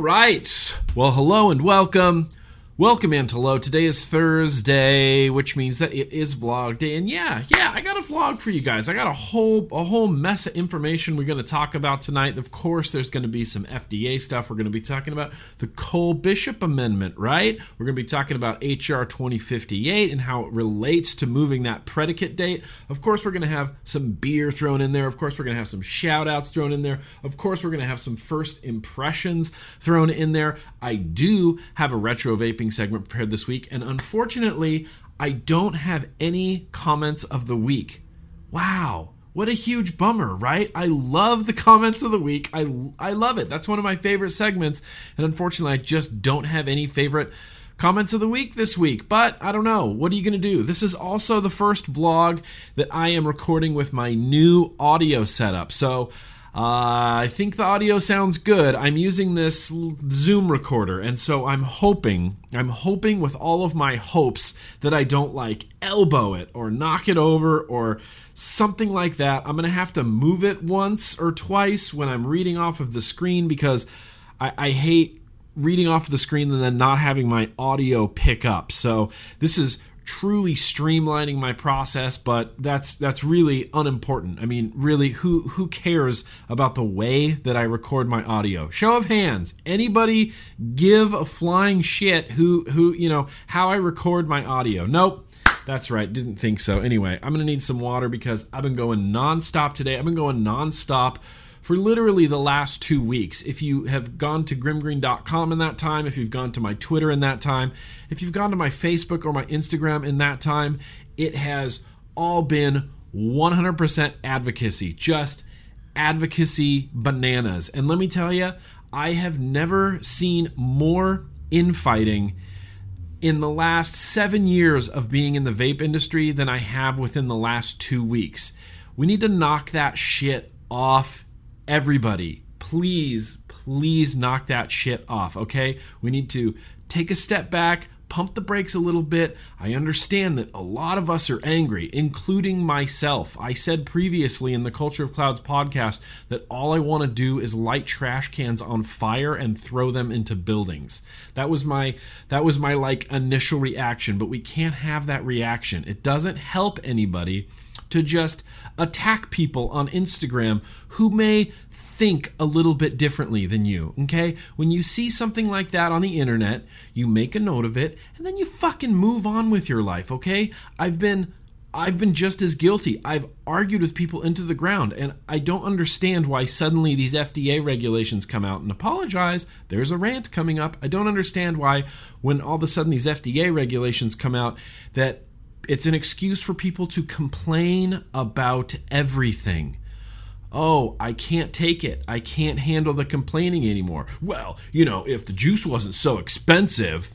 Right. Well, hello and welcome. Welcome, Antelo. Today is Thursday, which means that it is vlog day. And yeah, yeah, I got a vlog for you guys. I got a whole a whole mess of information we're going to talk about tonight. Of course, there's going to be some FDA stuff. We're going to be talking about the Cole Bishop Amendment, right? We're going to be talking about HR 2058 and how it relates to moving that predicate date. Of course, we're going to have some beer thrown in there. Of course, we're going to have some shout outs thrown in there. Of course, we're going to have some first impressions thrown in there. I do have a retro vaping segment prepared this week, and unfortunately, I don't have any comments of the week. Wow. What a huge bummer, right? I love the comments of the week. I, I love it. That's one of my favorite segments. And unfortunately, I just don't have any favorite comments of the week this week. But I don't know. What are you going to do? This is also the first vlog that I am recording with my new audio setup. So uh, I think the audio sounds good. I'm using this Zoom recorder, and so I'm hoping, I'm hoping with all of my hopes that I don't like elbow it or knock it over or something like that. I'm gonna have to move it once or twice when I'm reading off of the screen because I, I hate reading off the screen and then not having my audio pick up. So this is truly streamlining my process, but that's that's really unimportant. I mean, really who who cares about the way that I record my audio? Show of hands. Anybody give a flying shit who who, you know, how I record my audio? Nope. That's right. Didn't think so. Anyway, I'm going to need some water because I've been going nonstop today. I've been going nonstop for literally the last two weeks. If you have gone to grimgreen.com in that time, if you've gone to my Twitter in that time, if you've gone to my Facebook or my Instagram in that time, it has all been 100% advocacy, just advocacy bananas. And let me tell you, I have never seen more infighting in the last seven years of being in the vape industry than I have within the last two weeks. We need to knock that shit off everybody, please, please knock that shit off, okay? We need to take a step back, pump the brakes a little bit. I understand that a lot of us are angry, including myself. I said previously in the Culture of Clouds podcast that all I want to do is light trash cans on fire and throw them into buildings. That was my that was my like initial reaction, but we can't have that reaction. It doesn't help anybody to just attack people on Instagram who may think a little bit differently than you, okay? When you see something like that on the internet, you make a note of it and then you fucking move on with your life, okay? I've been I've been just as guilty. I've argued with people into the ground, and I don't understand why suddenly these FDA regulations come out and apologize. There's a rant coming up. I don't understand why, when all of a sudden these FDA regulations come out, that it's an excuse for people to complain about everything. Oh, I can't take it. I can't handle the complaining anymore. Well, you know, if the juice wasn't so expensive,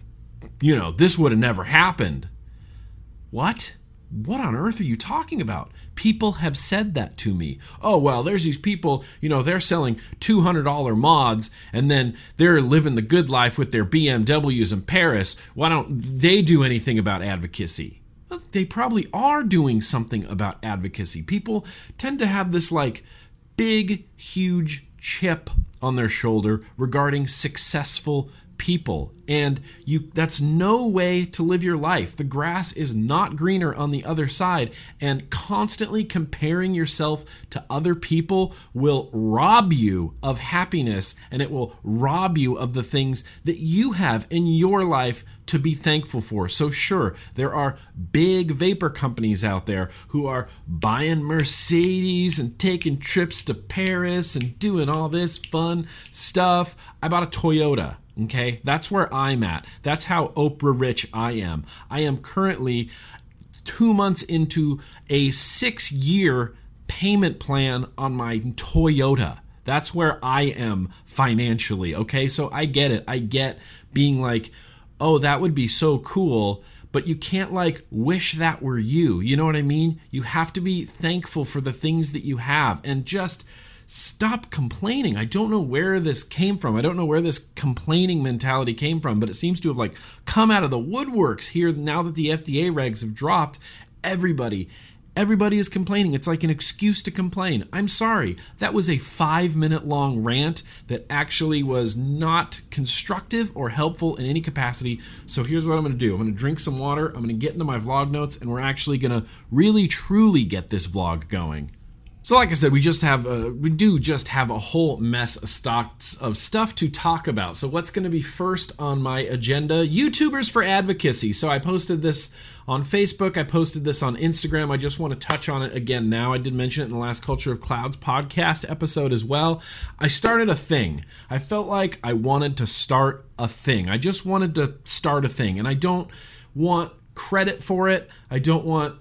you know, this would have never happened. What? What on earth are you talking about? People have said that to me. Oh, well, there's these people, you know, they're selling $200 mods and then they're living the good life with their BMWs in Paris. Why don't they do anything about advocacy? They probably are doing something about advocacy. People tend to have this like big, huge chip on their shoulder regarding successful people. And you that's no way to live your life. The grass is not greener on the other side. And constantly comparing yourself to other people will rob you of happiness. And it will rob you of the things that you have in your life to be thankful for. So, sure, there are big vapor companies out there who are buying Mercedes and taking trips to Paris and doing all this fun stuff. I bought a Toyota. Okay, that's where I'm at. That's how Oprah rich I am. I am currently two months into a six year payment plan on my Toyota. That's where I am financially. Okay, so I get it. I get being like, oh, that would be so cool. But you can't like wish that were you. You know what I mean? You have to be thankful for the things that you have and just stop complaining. I don't know where this came from. I don't know where this complaining mentality came from, but it seems to have like come out of the woodworks here now that the FDA regs have dropped. Everybody, Everybody is complaining. It's like an excuse to complain. I'm sorry. That was a five minute long rant that actually was not constructive or helpful in any capacity. So here's what I'm going to do I'm going to drink some water, I'm going to get into my vlog notes, and we're actually going to really truly get this vlog going. So, like I said, we just have a, we do just have a whole mess of stocks of stuff to talk about. So, what's going to be first on my agenda? YouTubers for advocacy. So, I posted this on Facebook. I posted this on Instagram. I just want to touch on it again now. I did mention it in the last Culture of Clouds podcast episode as well. I started a thing. I felt like I wanted to start a thing. I just wanted to start a thing, and I don't want credit for it. I don't want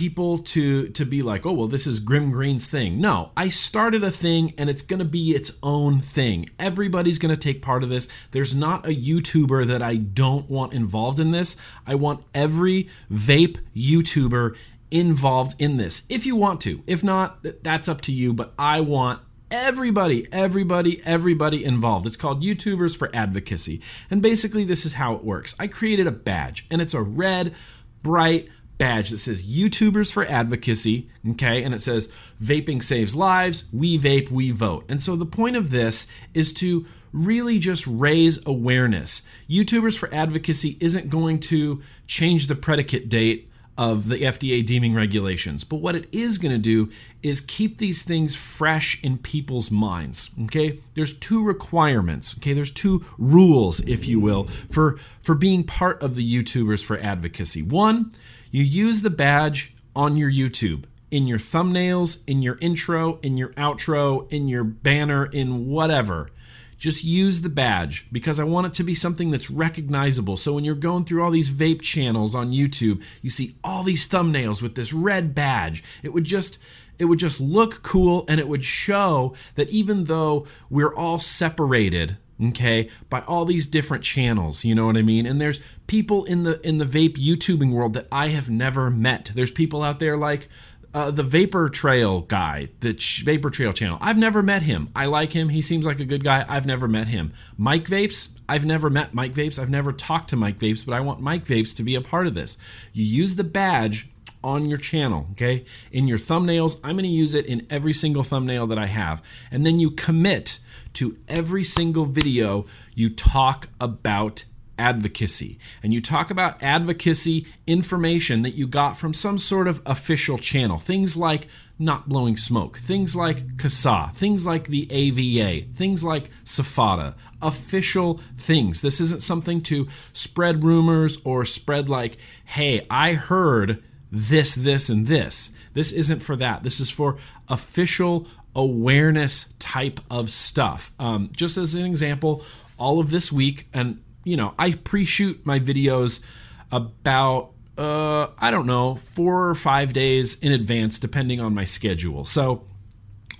people to to be like, "Oh, well, this is Grim Green's thing." No, I started a thing and it's going to be its own thing. Everybody's going to take part of this. There's not a YouTuber that I don't want involved in this. I want every vape YouTuber involved in this. If you want to. If not, that's up to you, but I want everybody, everybody, everybody involved. It's called YouTubers for Advocacy. And basically, this is how it works. I created a badge, and it's a red, bright, badge that says YouTubers for Advocacy, okay, and it says Vaping Saves Lives, We Vape, We Vote. And so the point of this is to really just raise awareness. YouTubers for Advocacy isn't going to change the predicate date of the FDA deeming regulations. But what it is going to do is keep these things fresh in people's minds. Okay? There's two requirements. Okay? There's two rules, if you will, for for being part of the YouTubers for advocacy. One, you use the badge on your YouTube, in your thumbnails, in your intro, in your outro, in your banner, in whatever. Just use the badge because I want it to be something that's recognizable. So when you're going through all these vape channels on YouTube, you see all these thumbnails with this red badge. It would just it would just look cool and it would show that even though we're all separated okay by all these different channels you know what i mean and there's people in the in the vape youtubing world that i have never met there's people out there like uh, the Vapor Trail guy, the Ch- Vapor Trail channel. I've never met him. I like him. He seems like a good guy. I've never met him. Mike Vapes. I've never met Mike Vapes. I've never talked to Mike Vapes, but I want Mike Vapes to be a part of this. You use the badge on your channel, okay? In your thumbnails, I'm going to use it in every single thumbnail that I have. And then you commit to every single video you talk about advocacy. And you talk about advocacy information that you got from some sort of official channel. Things like not blowing smoke, things like CASAA, things like the AVA, things like SFATA, official things. This isn't something to spread rumors or spread like, hey, I heard this, this, and this. This isn't for that. This is for official awareness type of stuff. Um, just as an example, all of this week, and you know, I pre-shoot my videos about uh, I don't know four or five days in advance, depending on my schedule. So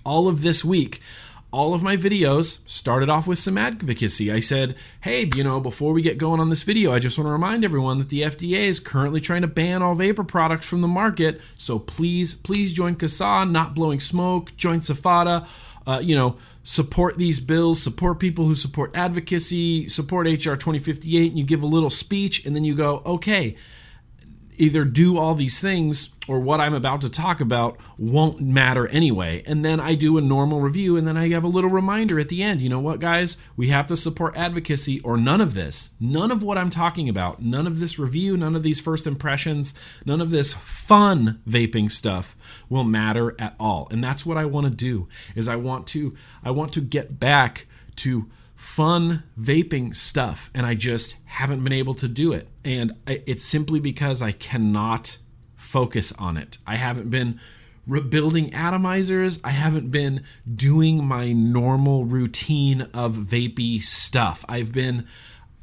all of this week, all of my videos started off with some advocacy. I said, hey, you know, before we get going on this video, I just want to remind everyone that the FDA is currently trying to ban all vapor products from the market. So please, please join CASAA, not blowing smoke, join SFATA, uh, you know, support these bills, support people who support advocacy, support HR 2058, and you give a little speech, and then you go, okay, either do all these things or what I'm about to talk about won't matter anyway. And then I do a normal review and then I have a little reminder at the end. You know what, guys? We have to support advocacy or none of this. None of what I'm talking about, none of this review, none of these first impressions, none of this fun vaping stuff will matter at all. And that's what I want to do is I want to I want to get back to fun vaping stuff and I just haven't been able to do it. And it's simply because I cannot focus on it. I haven't been rebuilding atomizers. I haven't been doing my normal routine of vapey stuff. I've been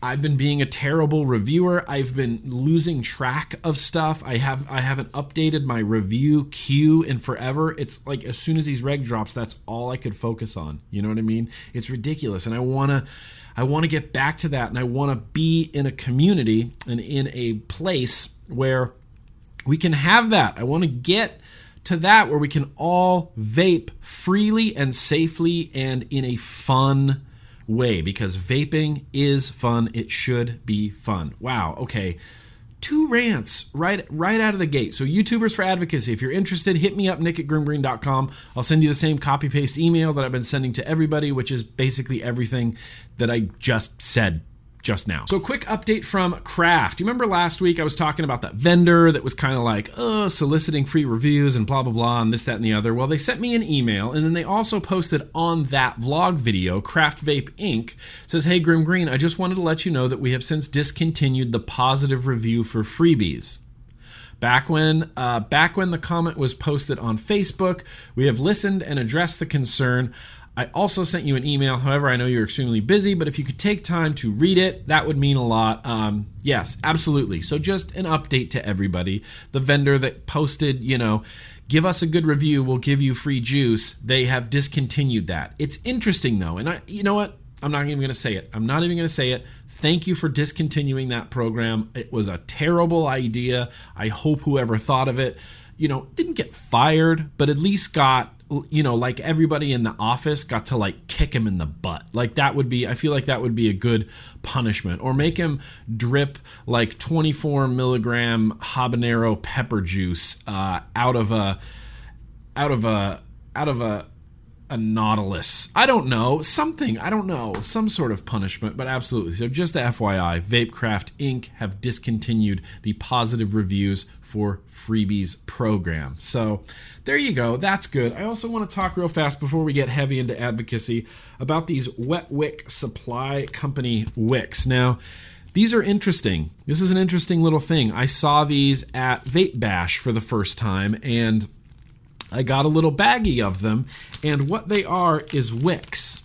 I've been being a terrible reviewer. I've been losing track of stuff. I have I haven't updated my review queue in forever. It's like as soon as these reg drops, that's all I could focus on. You know what I mean? It's ridiculous, and I wanna I want to get back to that, and I want to be in a community and in a place where we can have that. I want to get to that where we can all vape freely and safely and in a fun way because vaping is fun. It should be fun. Wow. Okay. two rants right right out of the gate. So YouTubers for Advocacy, if you're interested, hit me up, nick at grimgreen.com. I'll send you the same copy paste email that I've been sending to everybody, which is basically everything that I just said just now. So, quick update from Craft. You remember last week I was talking about that vendor that was kind of like, oh, soliciting free reviews and blah, blah, blah, and this, that, and the other? Well, they sent me an email and then they also posted on that vlog video, Craft Vape Inc. says, Hey, Grim Green, I just wanted to let you know that we have since discontinued the positive review for freebies. Back when, uh, back when the comment was posted on Facebook, we have listened and addressed the concern. I also sent you an email. However, I know you're extremely busy, but if you could take time to read it, that would mean a lot. Um, yes, absolutely. So, just an update to everybody. The vendor that posted, you know, give us a good review, we'll give you free juice. They have discontinued that. It's interesting though, and I, you know what? I'm not even going to say it. I'm not even going to say it. Thank you for discontinuing that program. It was a terrible idea. I hope whoever thought of it, you know, didn't get fired, but at least got you know, like everybody in the office got to like kick him in the butt. Like that would be, I feel like that would be a good punishment. Or make him drip like 24 milligram habanero pepper juice uh, out of a, out of a, out of a, a nautilus. I don't know. Something. I don't know. Some sort of punishment, but absolutely. So, just FYI, Vapecraft Inc. have discontinued the positive reviews for freebies program. So, there you go. That's good. I also want to talk real fast before we get heavy into advocacy about these wet wick supply company wicks. Now, these are interesting. This is an interesting little thing. I saw these at Vape Bash for the first time and I got a little baggie of them. And what they are is wicks.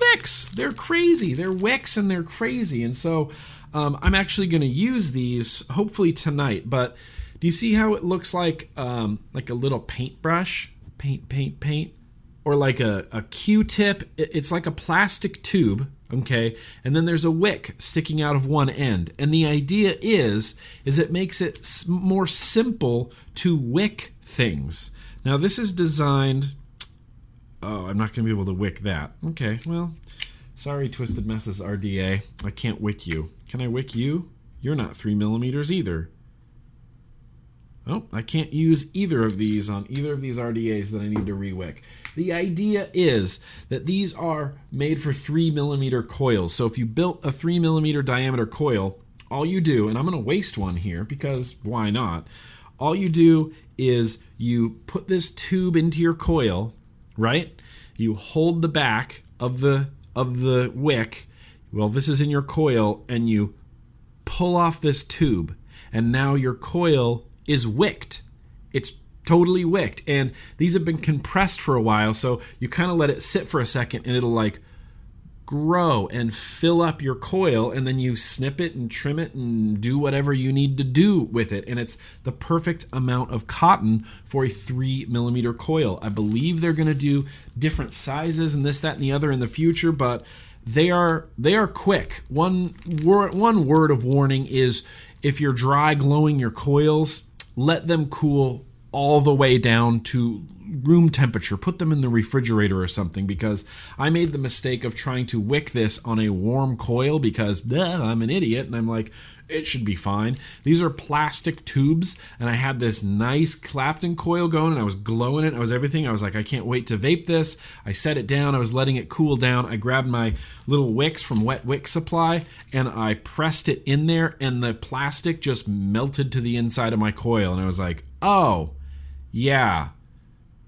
Wicks! They're crazy. They're wicks and they're crazy. And so um, I'm actually going to use these hopefully tonight. But do you see how it looks like um, like a little paintbrush? Paint, paint, paint. Or like a, a Q-tip. It's like a plastic tube, okay? And then there's a wick sticking out of one end. And the idea is, is it makes it more simple to wick things. Now this is designed... Oh, I'm not going to be able to wick that. Okay, well, sorry, Twisted Messes RDA. I can't wick you. Can I wick you? You're not 3 millimeters either. Oh, I can't use either of these on either of these RDAs that I need to rewick. The idea is that these are made for three millimeter coils. So if you built a three millimeter diameter coil, all you do, and I'm going to waste one here because why not? All you do is you put this tube into your coil, right? You hold the back of the of the wick. Well, this is in your coil, and you pull off this tube, and now your coil is wicked. It's totally wicked. And these have been compressed for a while, so you kind of let it sit for a second and it'll like grow and fill up your coil and then you snip it and trim it and do whatever you need to do with it and it's the perfect amount of cotton for a three millimeter coil i believe they're going to do different sizes and this that and the other in the future but they are they are quick one word one word of warning is if you're dry glowing your coils let them cool all the way down to room temperature. Put them in the refrigerator or something because I made the mistake of trying to wick this on a warm coil because I'm an idiot and I'm like, it should be fine. These are plastic tubes, and I had this nice Clapton coil going, and I was glowing it. I was everything. I was like, I can't wait to vape this. I set it down. I was letting it cool down. I grabbed my little wicks from Wet Wick Supply, and I pressed it in there, and the plastic just melted to the inside of my coil, and I was like, oh yeah,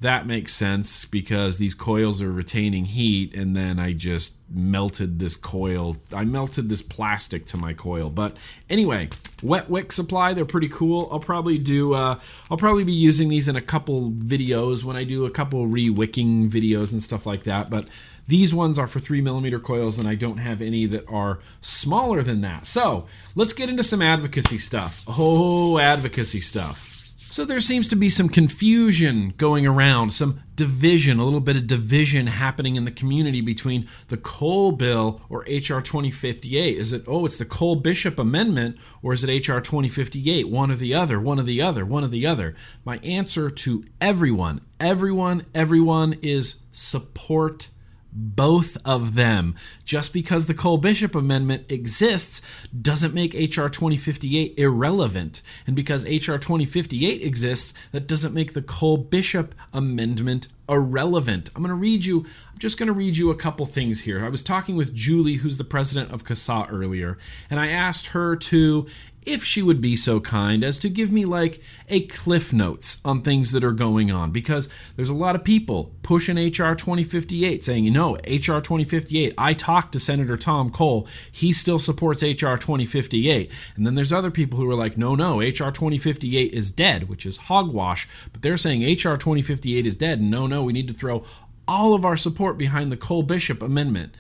that makes sense because these coils are retaining heat and then I just melted this coil. I melted this plastic to my coil. But anyway, wet wick supply, they're pretty cool. I'll probably do uh, I'll probably be using these in a couple videos when I do a couple re-wicking videos and stuff like that. But these ones are for three millimeter coils, and I don't have any that are smaller than that. So let's get into some advocacy stuff. Oh, advocacy stuff. So there seems to be some confusion going around, some division, a little bit of division happening in the community between the Cole bill or HR 2058. Is it, oh, it's the Cole Bishop Amendment or is it HR 2058? One or the other, one or the other, one or the other. My answer to everyone, everyone, everyone is support both of them. Just because the Cole Bishop Amendment exists doesn't make H.R. 2058 irrelevant. And because H.R. 2058 exists, that doesn't make the Cole Bishop Amendment irrelevant. I'm going to read you, just going to read you a couple things here. I was talking with Julie, who's the president of CASAA earlier, and I asked her to if she would be so kind as to give me like a cliff notes on things that are going on because there's a lot of people pushing HR 2058 saying, you know, HR 2058, I talked to Senator Tom Cole, he still supports HR 2058. And then there's other people who are like, no, no, HR 2058 is dead, which is hogwash, but they're saying HR 2058 is dead and no, no, we need to throw all of our support behind the Cole Bishop amendment.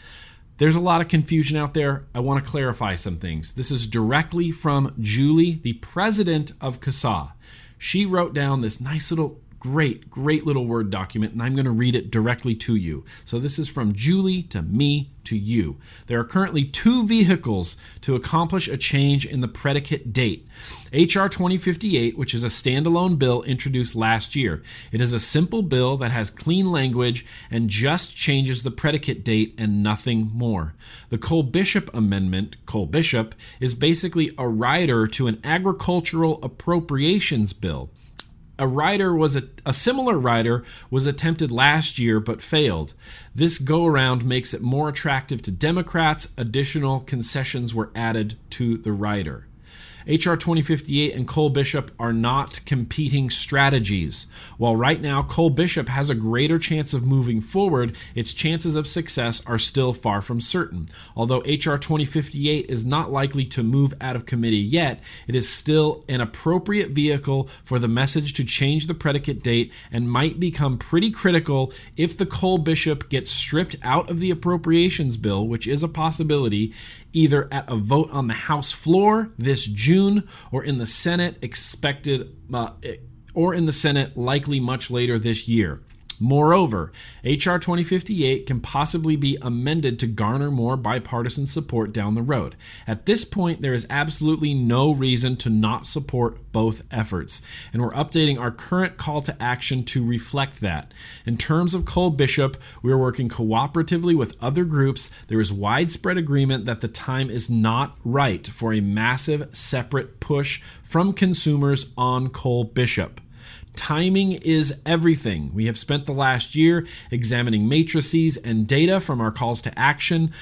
There's a lot of confusion out there. I want to clarify some things. This is directly from Julie, the president of CASAA. She wrote down this nice little great, great little Word document, and I'm going to read it directly to you. So this is from Julie to me to you. There are currently two vehicles to accomplish a change in the predicate date. H.R. 2058, which is a standalone bill introduced last year. It is a simple bill that has clean language and just changes the predicate date and nothing more. The Cole Bishop Amendment, Cole Bishop, is basically a rider to an agricultural appropriations bill. A rider was a, a similar rider was attempted last year but failed. This go around makes it more attractive to Democrats. Additional concessions were added to the rider. HR 2058 and Cole Bishop are not competing strategies. While right now Cole Bishop has a greater chance of moving forward, its chances of success are still far from certain. Although HR 2058 is not likely to move out of committee yet, it is still an appropriate vehicle for the message to change the predicate date and might become pretty critical if the Cole Bishop gets stripped out of the appropriations bill, which is a possibility, either at a vote on the House floor this June or in the Senate expected uh, or in the Senate likely much later this year. Moreover, H.R. 2058 can possibly be amended to garner more bipartisan support down the road. At this point, there is absolutely no reason to not support both efforts, and we're updating our current call to action to reflect that. In terms of Cole Bishop, we are working cooperatively with other groups. There is widespread agreement that the time is not right for a massive separate push from consumers on Cole Bishop. Timing is everything. We have spent the last year examining matrices and data from our calls to action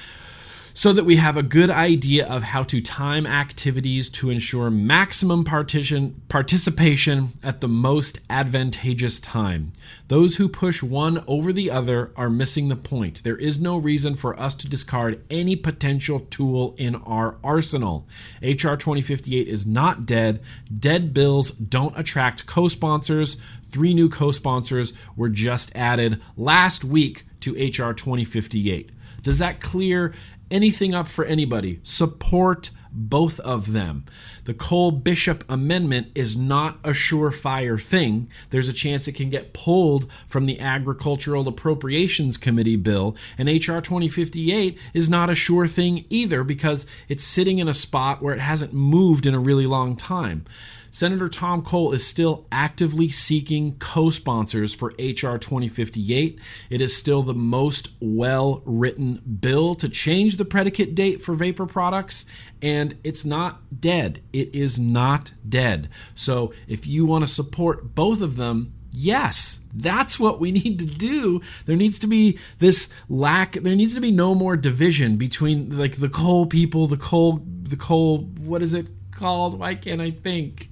so that we have a good idea of how to time activities to ensure maximum partition, participation at the most advantageous time. Those who push one over the other are missing the point. There is no reason for us to discard any potential tool in our arsenal. HR 2058 is not dead. Dead bills don't attract co sponsors. Three new co sponsors were just added last week to HR 2058. Does that clear anything up for anybody. Support both of them. The Cole Bishop Amendment is not a surefire thing. There's a chance it can get pulled from the Agricultural Appropriations Committee bill, and H.R. 2058 is not a sure thing either because it's sitting in a spot where it hasn't moved in a really long time. Senator Tom Cole is still actively seeking co sponsors for H.R. 2058. It is still the most well written bill to change the predicate date for vapor products, and it's not dead. It is not dead. So if you want to support both of them, Yes, that's what we need to do. There needs to be this lack there needs to be no more division between like the Cole people, the Cole the Cole what is it called? Why can't I think?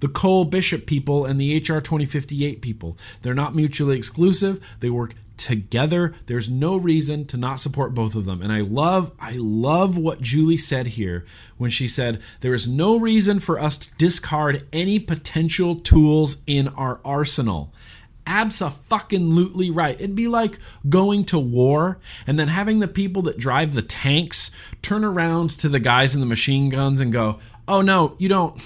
The Cole Bishop people and the HR 2058 people. They're not mutually exclusive. They work together. There's no reason to not support both of them. And I love I love what Julie said here when she said there is no reason for us to discard any potential tools in our arsenal. Absolutely right. It'd be like going to war and then having the people that drive the tanks turn around to the guys in the machine guns and go, "Oh no, you don't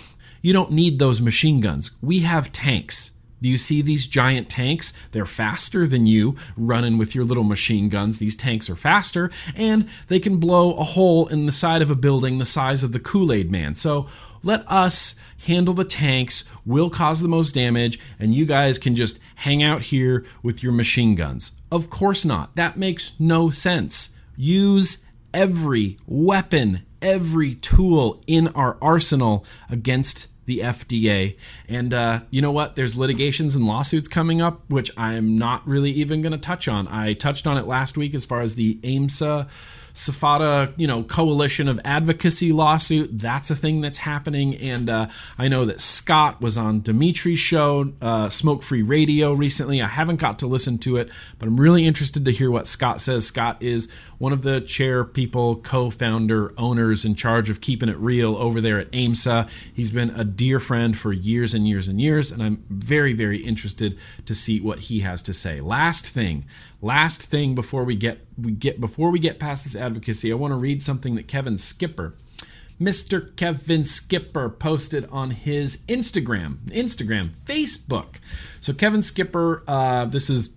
you don't need those machine guns. We have tanks. Do you see these giant tanks? They're faster than you running with your little machine guns. These tanks are faster, and they can blow a hole in the side of a building the size of the Kool Aid Man. So let us handle the tanks. We'll cause the most damage, and you guys can just hang out here with your machine guns. Of course not. That makes no sense. Use every weapon, every tool in our arsenal against the FDA. And uh, you know what? There's litigations and lawsuits coming up, which I'm not really even going to touch on. I touched on it last week as far as the AEMSA SFATA, you know, coalition of advocacy lawsuit. That's a thing that's happening. And uh, I know that Scott was on Dimitri's show, uh, Smoke Free Radio, recently. I haven't got to listen to it, but I'm really interested to hear what Scott says. Scott is one of the chair people, co founder, owners in charge of keeping it real over there at AEMSA. He's been a dear friend for years and years and years, and I'm very, very interested to see what he has to say. Last thing, last thing before we get we get before we get past this advocacy, I want to read something that Kevin Skipper, Mr. Kevin Skipper, posted on his Instagram, Instagram, Facebook. So Kevin Skipper, uh, this is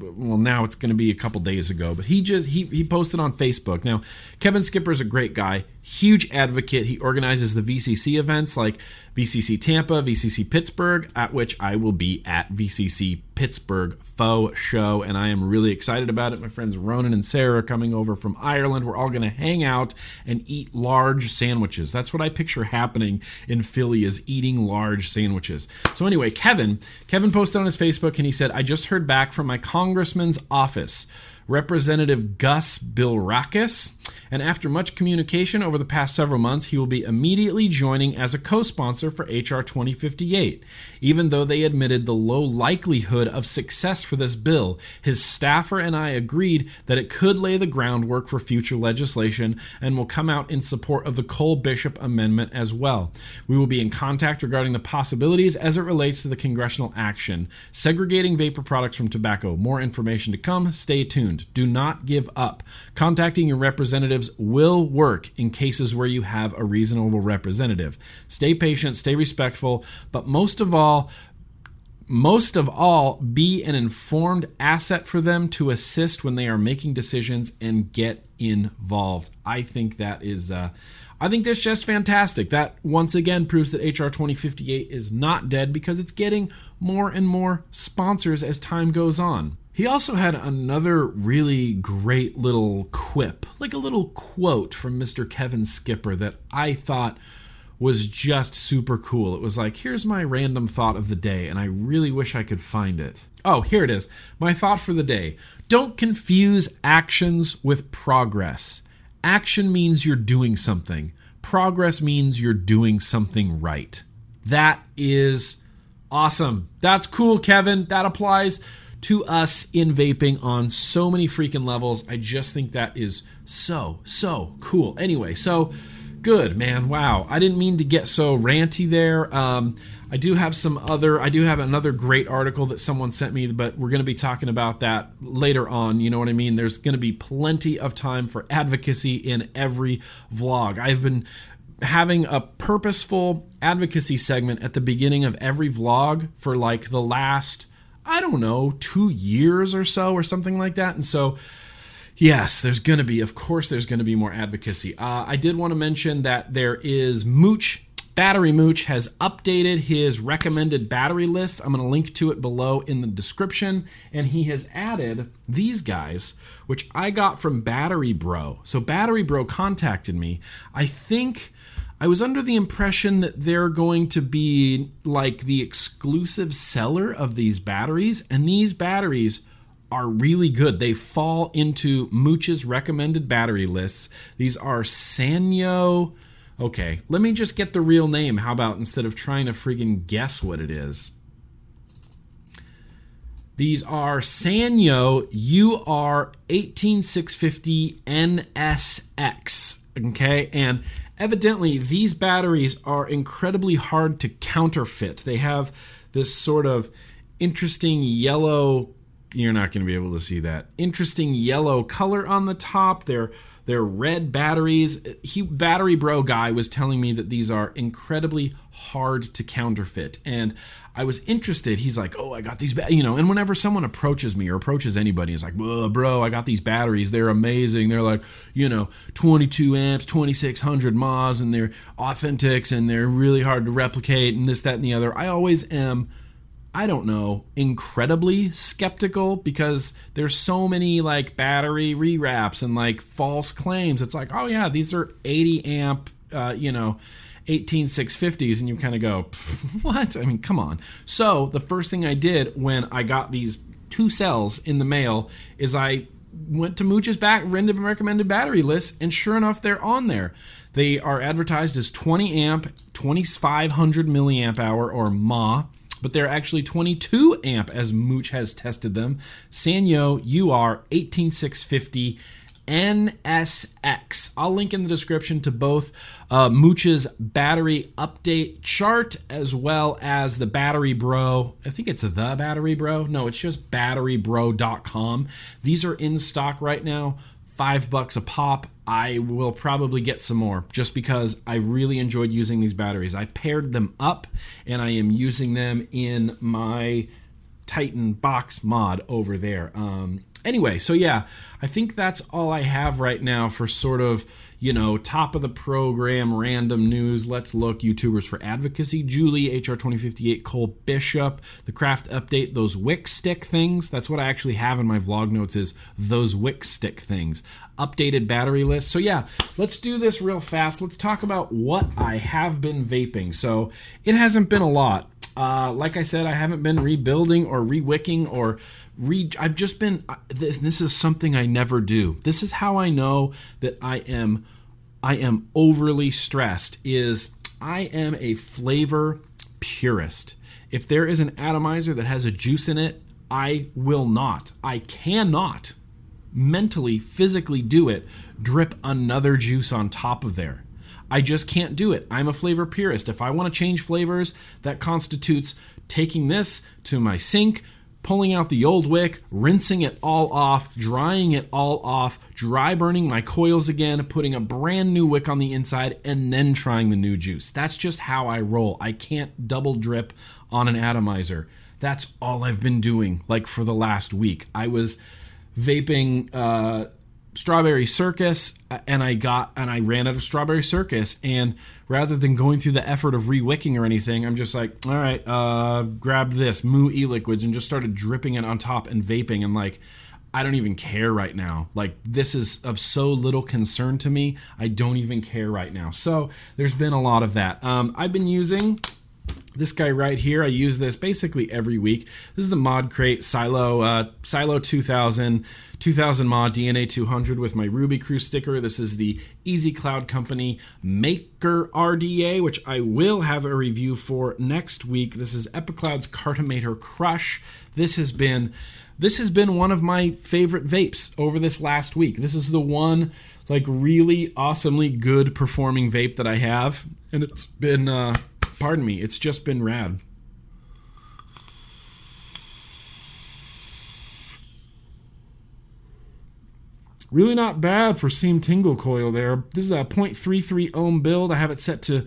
well now it's going to be a couple days ago but he just he, he posted on facebook now kevin skipper is a great guy huge advocate. He organizes the vcc events like vcc tampa vcc pittsburgh at which i will be at vcc pittsburgh faux show and i am really excited about it. My friends ronan and sarah are coming over from ireland. We're all going to hang out and eat large sandwiches. That's what i picture happening in philly is eating large sandwiches. So anyway kevin kevin posted on his facebook and he said i just heard back from my congressman's office Representative Gus Bilirakis. And after much communication over the past several months, he will be immediately joining as a co sponsor for H.R. 2058. Even though they admitted the low likelihood of success for this bill, his staffer and I agreed that it could lay the groundwork for future legislation and will come out in support of the Cole Bishop Amendment as well. We will be in contact regarding the possibilities as it relates to the congressional action. Segregating vapor products from tobacco. More information to come. Stay tuned. Do not give up. Contacting your representatives will work in cases where you have a reasonable representative. Stay patient, stay respectful, but most of all, most of all, be an informed asset for them to assist when they are making decisions and get involved. I think that is. Uh, I think that's just fantastic. That once again proves that HR 2058 is not dead because it's getting more and more sponsors as time goes on. He also had another really great little quip, like a little quote from Mr. Kevin Skipper that I thought was just super cool. It was like, here's my random thought of the day, and I really wish I could find it. Oh, here it is. My thought for the day. Don't confuse actions with progress. Action means you're doing something, progress means you're doing something right. That is awesome. That's cool, Kevin. That applies to us in vaping on so many freaking levels. I just think that is so, so cool. Anyway, so good, man. Wow. I didn't mean to get so ranty there. Um, I do have some other, I do have another great article that someone sent me, but we're going to be talking about that later on. You know what I mean? There's going to be plenty of time for advocacy in every vlog. I've been having a purposeful advocacy segment at the beginning of every vlog for like the last, I don't know, two years or so, or something like that. And so, Yes, there's going to be, of course, there's going to be more advocacy. Uh, I did want to mention that there is Mooch Battery Mooch has updated his recommended battery list. I'm going to link to it below in the description. And he has added these guys, which I got from Battery Bro. So Battery Bro contacted me. I think I was under the impression that they're going to be like the exclusive seller of these batteries. And these batteries are really good. They fall into Mooch's recommended battery lists. These are Sanyo Okay, let me just get the real name. How about instead of trying to freaking guess what it is? These are Sanyo UR 18650 NSX. Okay, and evidently these batteries are incredibly hard to counterfeit. They have this sort of interesting yellow you're not going to be able to see that. Interesting yellow color on the top. They're they're red batteries. He battery bro guy was telling me that these are incredibly hard to counterfeit and I was interested. He's like, "Oh, I got these, you know." And whenever someone approaches me or approaches anybody, he's like, "Bro, I got these batteries. They're amazing. They're like, you know, 22 amps, 2600 mAh, and they're authentics, and they're really hard to replicate, and this, that, and the other." I always am I don't know, incredibly skeptical because there's so many like battery rewraps and like false claims. It's like, oh yeah, these are 80 amp, uh, you know, 18650s, and you kind of go, what? I mean, come on. So the first thing I did when I got these two cells in the mail is I went to Mooch's back random recommended battery list, and sure enough, they're on there. They are advertised as 20 amp, 2500 milliamp hour or mAh but they're actually 22 amp as Mooch has tested them. Sanyo UR 18650 NSX. I'll link in the description to both uh, Mooch's battery update chart as well as the Battery Bro. I think it's the Battery Bro. No, it's just batterybro.com. These are in stock right now five bucks a pop. I will probably get some more just because I really enjoyed using these batteries. I paired them up and I am using them in my Titan box mod over there. Um, anyway, so yeah, I think that's all I have right now for sort of you know, top of the program, random news. Let's look. YouTubers for Advocacy, Julie, HR 2058, Cole Bishop, the craft update, those wick stick things. That's what I actually have in my vlog notes is those wick stick things. Updated battery list. So yeah, let's do this real fast. Let's talk about what I have been vaping. So it hasn't been a lot. Uh, like I said, I haven't been rebuilding or rewicking or re. I've just been. This is something I never do. This is how I know that I am. I am overly stressed. Is I am a flavor purist. If there is an atomizer that has a juice in it, I will not. I cannot mentally, physically do it. Drip another juice on top of there. I just can't do it. I'm a flavor purist. If I want to change flavors, that constitutes taking this to my sink, pulling out the old wick, rinsing it all off, drying it all off, dry burning my coils again, putting a brand new wick on the inside, and then trying the new juice. That's just how I roll. I can't double drip on an atomizer. That's all I've been doing, like for the last week. I was vaping uh, Strawberry Circus, and I got and I ran out of Strawberry Circus, and rather than going through the effort of rewicking or anything, I'm just like, all right, uh, grab this Moo e liquids and just started dripping it on top and vaping, and like. I don't even care right now. Like, this is of so little concern to me. I don't even care right now. So, there's been a lot of that. Um, I've been using this guy right here. I use this basically every week. This is the Mod Crate Silo uh, Silo 2000 2000 Ma DNA 200 with my Ruby Crew sticker. This is the Easy Cloud Company Maker RDA, which I will have a review for next week. This is Epicloud's Cartomator Crush. This has been this has been one of my favorite vapes over this last week. This is the one like really awesomely good performing vape that I have, and it's been uh, pardon me, it's just been rad. Really not bad for Seam Tingle Coil there. This is a 0.33 ohm build. I have it set to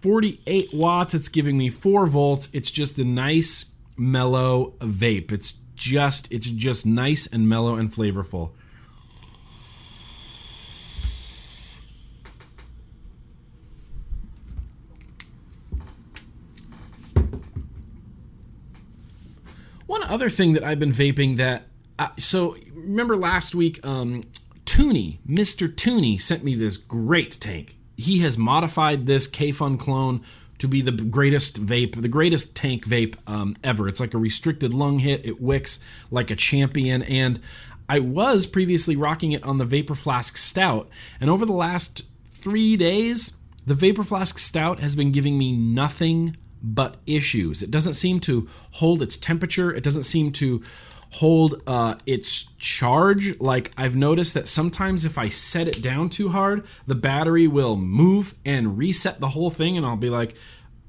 48 watts. It's giving me 4 volts. It's just a nice mellow vape. It's just it's just nice and mellow and flavorful. One other thing that I've been vaping that uh, so remember last week um, Tooney, Mr. Tooney, sent me this great tank. He has modified this Kayfun clone to be the greatest vape, the greatest tank vape um, ever. It's like a restricted lung hit. It wicks like a champion. And I was previously rocking it on the Vapor Flask Stout. And over the last three days, the Vapor Flask Stout has been giving me nothing but issues. It doesn't seem to hold its temperature. It doesn't seem to hold uh, its charge. Like I've noticed that sometimes if I set it down too hard, the battery will move and reset the whole thing, and I'll be like,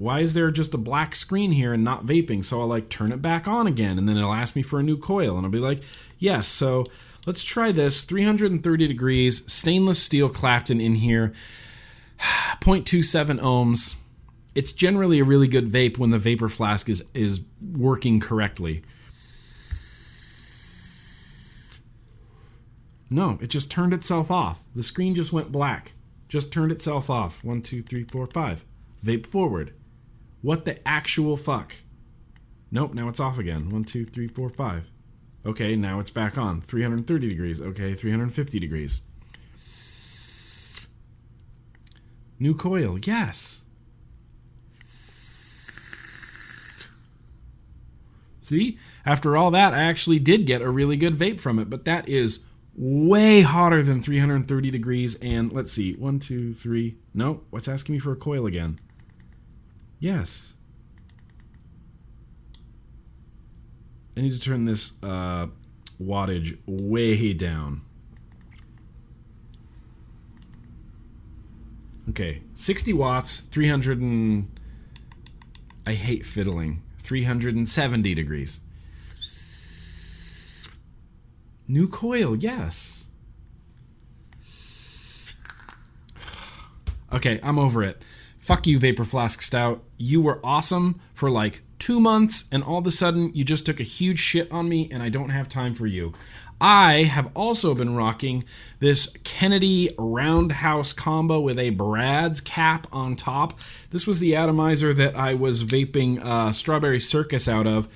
why is there just a black screen here and not vaping? So I'll like turn it back on again and then it'll ask me for a new coil and I'll be like, yes. So let's try this 330 degrees, stainless steel Clapton in here, 0.27 ohms. It's generally a really good vape when the vapor flask is, is working correctly. No, it just turned itself off. The screen just went black. Just turned itself off. One, two, three, four, five. Vape forward. What the actual fuck? Nope, now it's off again. One, two, three, four, five. Okay, now it's back on. 330 degrees. Okay, 350 degrees. New coil, yes. See? After all that, I actually did get a really good vape from it, but that is way hotter than 330 degrees. And let's see, one, two, three. No, what's asking me for a coil again? Yes. I need to turn this uh, wattage way down. Okay, 60 watts, 300 and. I hate fiddling. 370 degrees. New coil, yes. Okay, I'm over it fuck you, Vapor Flask Stout. You were awesome for like two months, and all of a sudden you just took a huge shit on me, and I don't have time for you. I have also been rocking this Kennedy Roundhouse combo with a Brad's cap on top. This was the atomizer that I was vaping uh, Strawberry Circus out of.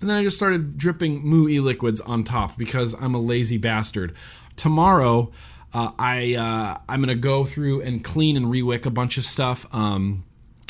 And then I just started dripping Moo E liquids on top because I'm a lazy bastard. Tomorrow, uh, I uh, I'm gonna go through and clean and rewick a bunch of stuff. Um,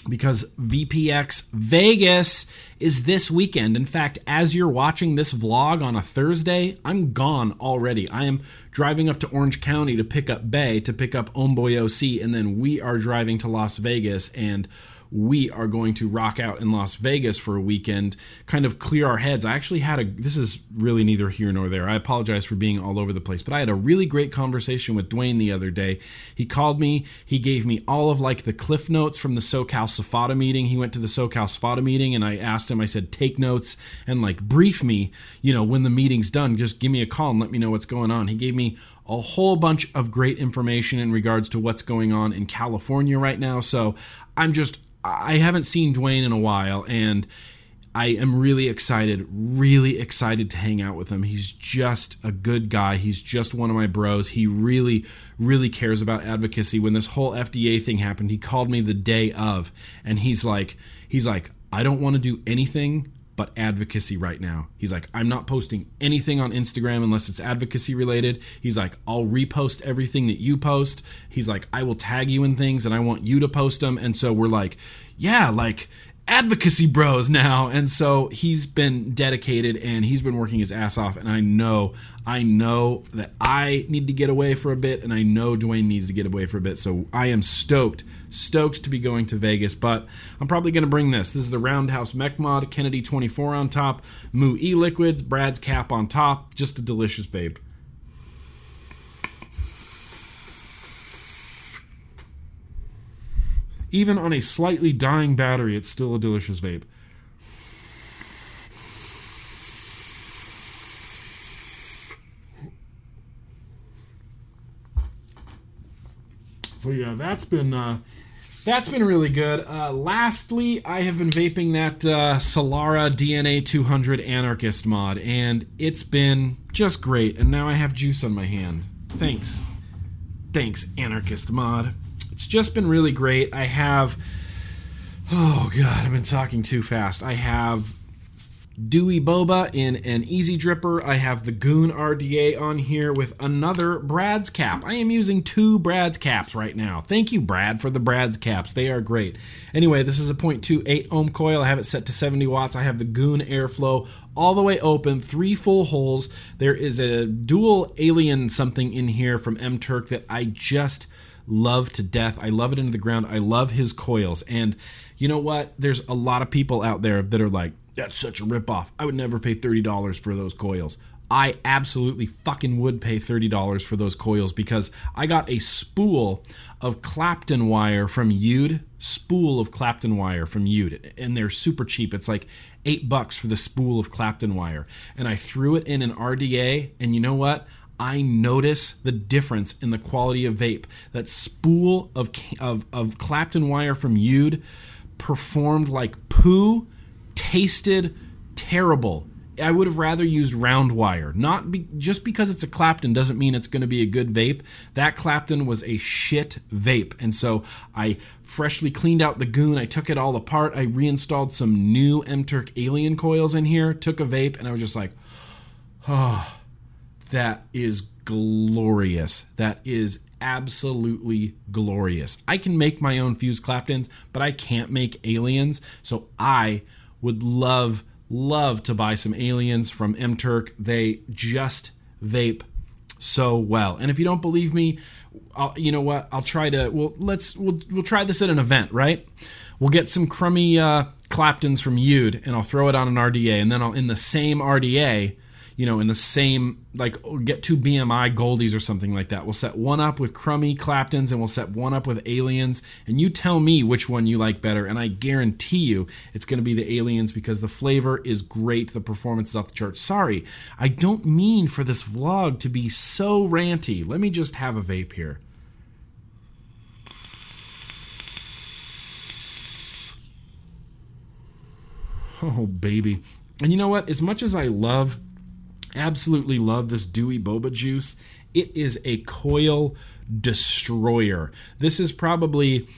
because VPX Vegas is this weekend. In fact, as you're watching this vlog on a Thursday, I'm gone already. I am driving up to Orange County to pick up Bay, to pick up Omboy OC, and then we are driving to Las Vegas and we are going to rock out in Las Vegas for a weekend, kind of clear our heads. I actually had a, this is really neither here nor there. I apologize for being all over the place, but I had a really great conversation with Dwayne the other day. He called me, he gave me all of like the cliff notes from the SoCal SFATA meeting. He went to the SoCal SFATA meeting and I asked him, I said, take notes and like brief me, you know, when the meeting's done, just give me a call and let me know what's going on. He gave me a whole bunch of great information in regards to what's going on in California right now. So I'm just I haven't seen Dwayne in a while, and I am really excited, really excited to hang out with him. He's just a good guy. He's just one of my bros. He really, really cares about advocacy. When this whole FDA thing happened, he called me the day of, and he's like, he's like, I don't want to do anything but advocacy right now. He's like, I'm not posting anything on Instagram unless it's advocacy related. He's like, I'll repost everything that you post. He's like, I will tag you in things and I want you to post them. And so we're like, yeah, like advocacy bros now. And so he's been dedicated and he's been working his ass off. And I know, I know that I need to get away for a bit and I know Dwayne needs to get away for a bit. So I am stoked, stoked to be going to Vegas. But I'm probably going to bring this. This is the Roundhouse Mech Mod, Kennedy 24 on top, Moo E Liquids, Brad's cap on top. Just a delicious vape. Even on a slightly dying battery, it's still a delicious vape. So yeah, that's been uh, that's been really good. Uh, lastly, I have been vaping that uh, Solara DNA 200 Anarchist mod, and it's been just great. And now I have juice on my hand. Thanks, thanks, Anarchist mod. It's just been really great. I have. Oh, God, I've been talking too fast. I have Dewey Boba in an Easy Dripper. I have the Goon RDA on here with another Brad's cap. I am using two Brad's caps right now. Thank you, Brad, for the Brad's caps. They are great. Anyway, this is a 0.28 ohm coil. I have it set to 70 watts. I have the Goon airflow all the way open, three full holes. There is a dual alien something in here from M Turk that I just love to death. I love it into the ground. I love his coils. And you know what? There's a lot of people out there that are like, that's such a ripoff. I would never pay $30 for those coils. I absolutely fucking would pay $30 for those coils because I got a spool of Clapton wire from Ude, spool of Clapton wire from Ude, and they're super cheap. It's like eight bucks for the spool of Clapton wire. And I threw it in an RDA, and you know what? I notice the difference in the quality of vape. That spool of, of, of Clapton wire from Ude performed like poo, tasted terrible I would have rather used round wire. Not be, just because it's a Clapton doesn't mean it's going to be a good vape. That Clapton was a shit vape, and so I freshly cleaned out the goon. I took it all apart. I reinstalled some new M-Turk Alien coils in here. Took a vape, and I was just like, oh, that is glorious. That is absolutely glorious. I can make my own fused Claptons, but I can't make aliens. So I would love love to buy some aliens from M-Turk. They just vape so well. And if you don't believe me, I'll, you know what? I'll try to. Well, let's we'll we'll try this at an event, right? We'll get some crummy uh, Claptons from Ude, and I'll throw it on an RDA, and then I'll in the same RDA you know, in the same, like, get two BMI Goldies or something like that. We'll set one up with crummy Claptons and we'll set one up with Aliens. And you tell me which one you like better. And I guarantee you it's going to be the Aliens because the flavor is great. The performance is off the charts. Sorry, I don't mean for this vlog to be so ranty. Let me just have a vape here. Oh, baby. And you know what? As much as I love absolutely love this dewy boba juice. It is a coil destroyer. This is probably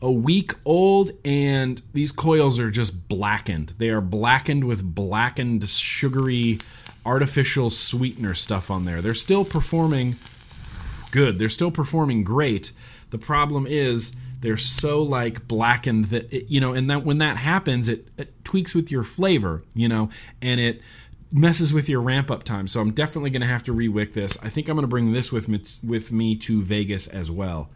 a week old and these coils are just blackened. They are blackened with blackened sugary artificial sweetener stuff on there. They're still performing good. They're still performing great. The problem is they're so like blackened that it, you know and that when that happens it, it tweaks with your flavor, you know, and it messes with your ramp up time. So I'm definitely going to have to rewick this. I think I'm going to bring this with me, with me to Vegas as well.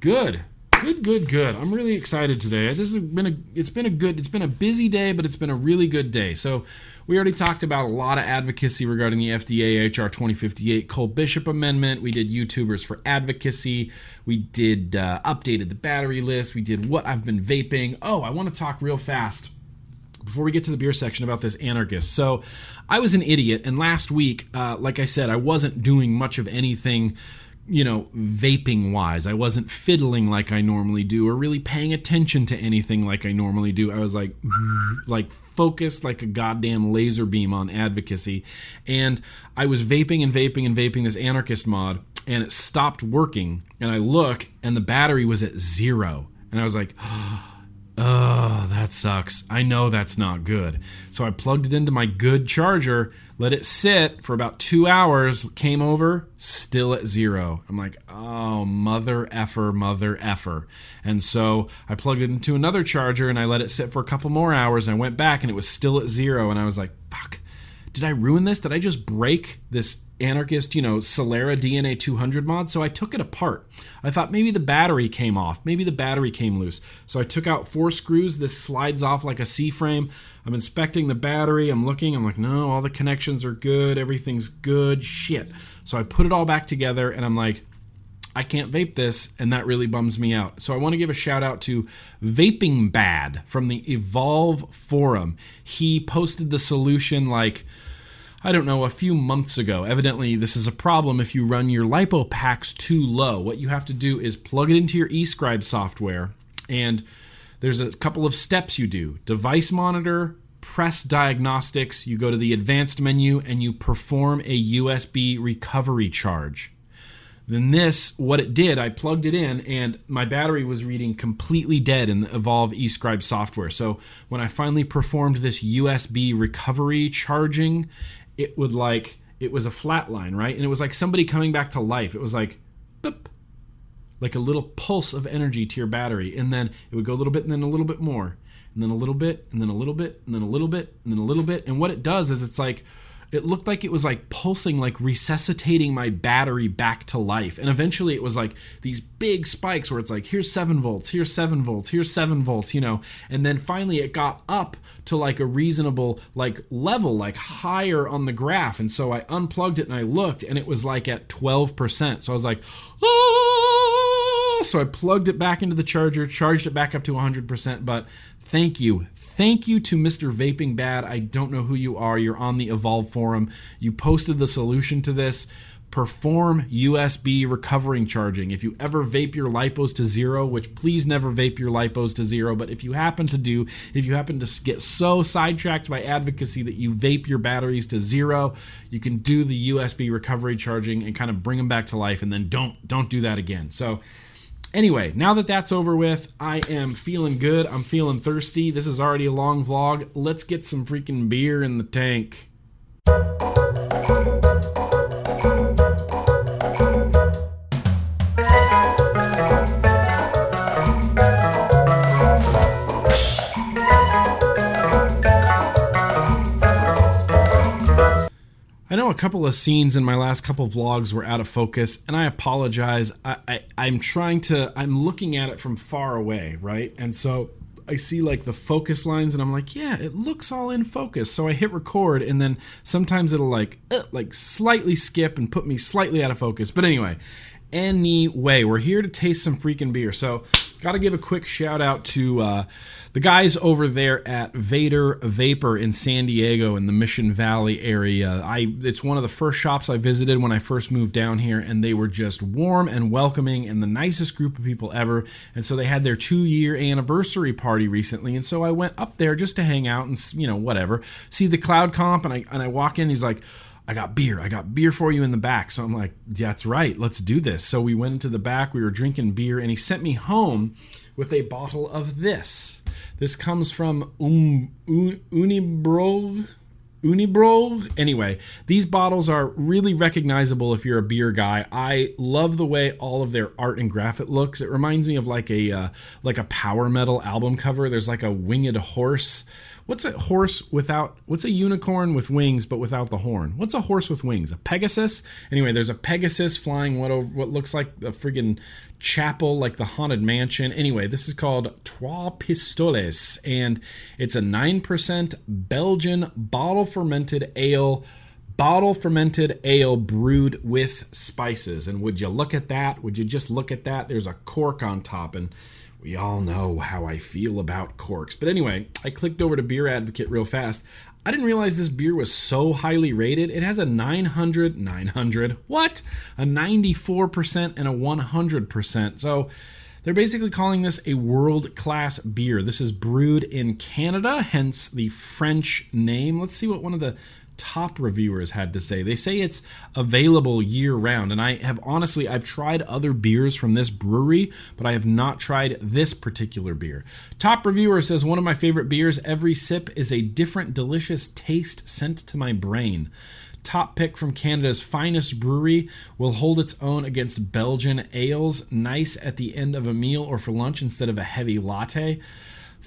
Good. Good, good, good. I'm really excited today. This has been a it's been a good it's been a busy day, but it's been a really good day. So we already talked about a lot of advocacy regarding the FDA HR 2058 Cole Bishop Amendment. We did YouTubers for advocacy. We did uh, updated the battery list. We did what I've been vaping. Oh, I want to talk real fast before we get to the beer section about this anarchist. So I was an idiot, and last week, uh, like I said, I wasn't doing much of anything you know, vaping wise. I wasn't fiddling like I normally do or really paying attention to anything like I normally do. I was like like focused like a goddamn laser beam on advocacy. And I was vaping and vaping and vaping this anarchist mod and it stopped working and I look and the battery was at 0. And I was like, "Oh, that sucks. I know that's not good." So I plugged it into my good charger let it sit for about two hours, came over, still at zero. I'm like, oh, mother effer, mother effer. And so I plugged it into another charger and I let it sit for a couple more hours. And I went back and it was still at zero. And I was like, fuck, did I ruin this? Did I just break this anarchist, you know, Solera DNA 200 mod. So I took it apart. I thought maybe the battery came off. Maybe the battery came loose. So I took out four screws. This slides off like a C frame. I'm inspecting the battery. I'm looking. I'm like, no, all the connections are good. Everything's good. Shit. So I put it all back together and I'm like, I can't vape this, and that really bums me out. So I want to give a shout out to Vaping Bad from the Evolv forum. He posted the solution like I don't know, a few months ago. Evidently, this is a problem if you run your LiPo packs too low. What you have to do is plug it into your eScribe software, and there's a couple of steps you do device monitor, press diagnostics, you go to the advanced menu, and you perform a USB recovery charge. Then this, what it did, I plugged it in and my battery was reading completely dead in the Evolv eScribe software. So when I finally performed this USB recovery charging, it would like it was a flat line, right? And it was like somebody coming back to life. It was like boop, like a little pulse of energy to your battery, and then it would go a little bit, and then a little bit more, and then a little bit, and then a little bit, and then a little bit, and then a little bit. And what it does is it's like it looked like it was like pulsing, like resuscitating my battery back to life. And eventually it was like these big spikes where it's like, here's seven volts, here's seven volts, here's seven volts, you know. And then finally it got up to like a reasonable like level, like higher on the graph. And so I unplugged it and I looked and it was like at 12%. So I was like, ah! So I plugged it back into the charger, charged it back up to 100%. But thank you. Thank you to Mr. Vaping Bad. I don't know who you are. You're on the Evolv forum. You posted the solution to this. Perform USB recovering charging. If you ever vape your lipos to zero, which please never vape your lipos to zero, but if you happen to do, if you happen to get so sidetracked by advocacy that you vape your batteries to zero, you can do the USB recovery charging and kind of bring them back to life and then don't don't do that again. So Anyway, now that that's over with, I am feeling good. I'm feeling thirsty. This is already a long vlog. Let's get some freaking beer in the tank. Know a couple of scenes in my last couple vlogs were out of focus, and I apologize. I, I, I'm trying to, I'm looking at it from far away, right? And so I see like the focus lines, and I'm like, yeah, it looks all in focus. So I hit record, and then sometimes it'll like, uh, like slightly skip and put me slightly out of focus. But anyway, anyway, we're here to taste some freaking beer. So, got to give a quick shout out to uh, the guys over there at Vader Vapor in San Diego in the Mission Valley area. I it's one of the first shops I visited when I first moved down here, and they were just warm and welcoming and the nicest group of people ever. And so they had their two year anniversary party recently, and so I went up there just to hang out and you know whatever, see the cloud comp, and I and I walk in, he's like. I got beer. I got beer for you in the back. So I'm like, yeah, that's right. Let's do this. So we went into the back. We were drinking beer, and he sent me home with a bottle of this. This comes from um, un. Unibroue. Anyway, these bottles are really recognizable if you're a beer guy. I love the way all of their art and graphic looks. It reminds me of like a uh, like a power metal album cover. There's like a winged horse What's a horse without? What's a unicorn with wings but without the horn? What's a horse with wings? A Pegasus? Anyway, there's a Pegasus flying what over, what looks like a friggin' chapel, like the haunted mansion. Anyway, this is called Trois Pistoles, and it's a nine percent Belgian bottle fermented ale bottle fermented ale brewed with spices. And would you look at that? Would you just look at that? There's a cork on top, and we all know how I feel about corks. But anyway, I clicked over to Beer Advocate real fast. I didn't realize this beer was so highly rated. It has a 900, 900, what? A 94% and a 100%. So they're basically calling this a world class beer. This is brewed in Canada, hence the French name. Let's see what one of the top reviewers had to say. They say it's available year round, and I have honestly I've tried other beers from this brewery, but I have not tried this particular beer. Top reviewer says one of my favorite beers. Every sip is a different delicious taste sent to my brain. Top pick from Canada's finest brewery will hold its own against Belgian ales, nice at the end of a meal or for lunch instead of a heavy latte.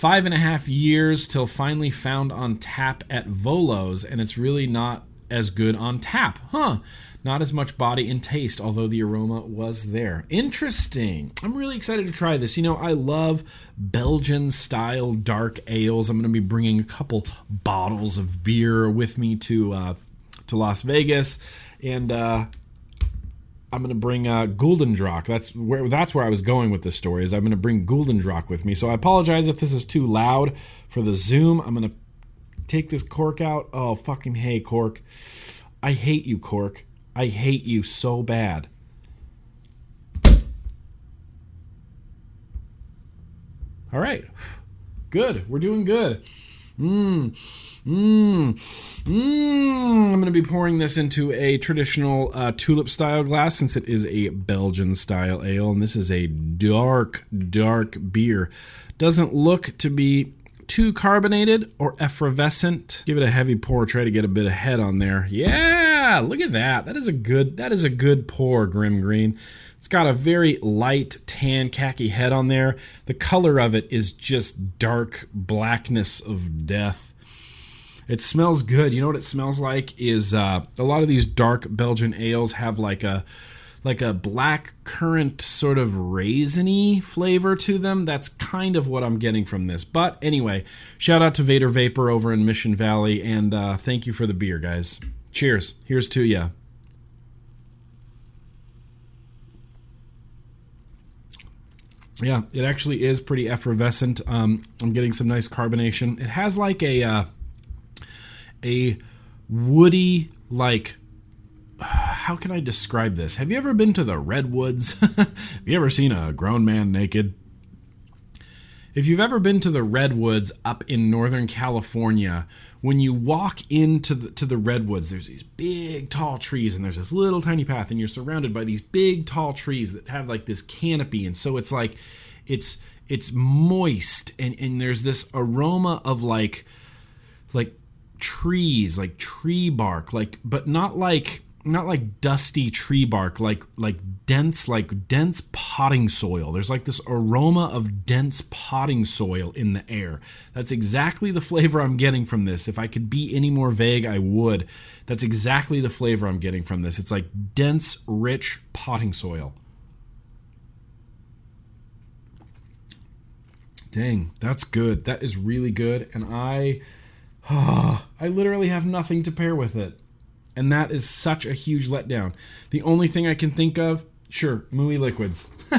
Five and a half years till finally found on tap at Volo's, and it's really not as good on tap. Huh. Not as much body and taste, although the aroma was there. Interesting. I'm really excited to try this. You know, I love Belgian style dark ales. I'm going to be bringing a couple bottles of beer with me to uh, to Las Vegas, and uh, I'm going to bring uh, Gulden Draak. That's where that's where I was going with this story. Is I'm going to bring Gulden Draak with me. So I apologize if this is too loud for the Zoom. I'm going to take this cork out. Oh fucking hey cork! I hate you, cork. I hate you so bad. All right, good. We're doing good. Mmm. Mmm. Mmm. I'm going to be pouring this into a traditional uh, tulip style glass since it is a Belgian style ale. And this is a dark, dark beer. Doesn't look to be too carbonated or effervescent. Give it a heavy pour. Try to get a bit of head on there. Yeah, look at that. That is a good. That is a good pour, Grimm Green. It's got a very light tan khaki head on there. The color of it is just dark blackness of death. It smells good. You know what it smells like is uh, a lot of these dark Belgian ales have like a like a black currant sort of raisiny flavor to them. That's kind of what I'm getting from this. But anyway, shout out to Vader Vapor over in Mission Valley, and uh, thank you for the beer, guys. Cheers. Here's to ya. Yeah, it actually is pretty effervescent. Um, I'm getting some nice carbonation. It has like a uh, a woody like how can I describe this? Have you ever been to the redwoods? Have you ever seen a grown man naked? If you've ever been to the redwoods up in Northern California, when you walk into the to the redwoods, there's these big tall trees and there's this little tiny path and you're surrounded by these big tall trees that have like this canopy and so it's like it's it's moist and and there's this aroma of like like trees, like tree bark, like but not like not like dusty tree bark like like dense like dense potting soil. There's like this aroma of dense potting soil in the air. That's exactly the flavor i'm getting from this. If i could be any more vague i would. That's exactly the flavor i'm getting from this. It's like dense rich potting soil. Dang that's good. That is really good. And i i literally have nothing to pair with it and that is such a huge letdown. The only thing I can think of, sure, Mooey liquids.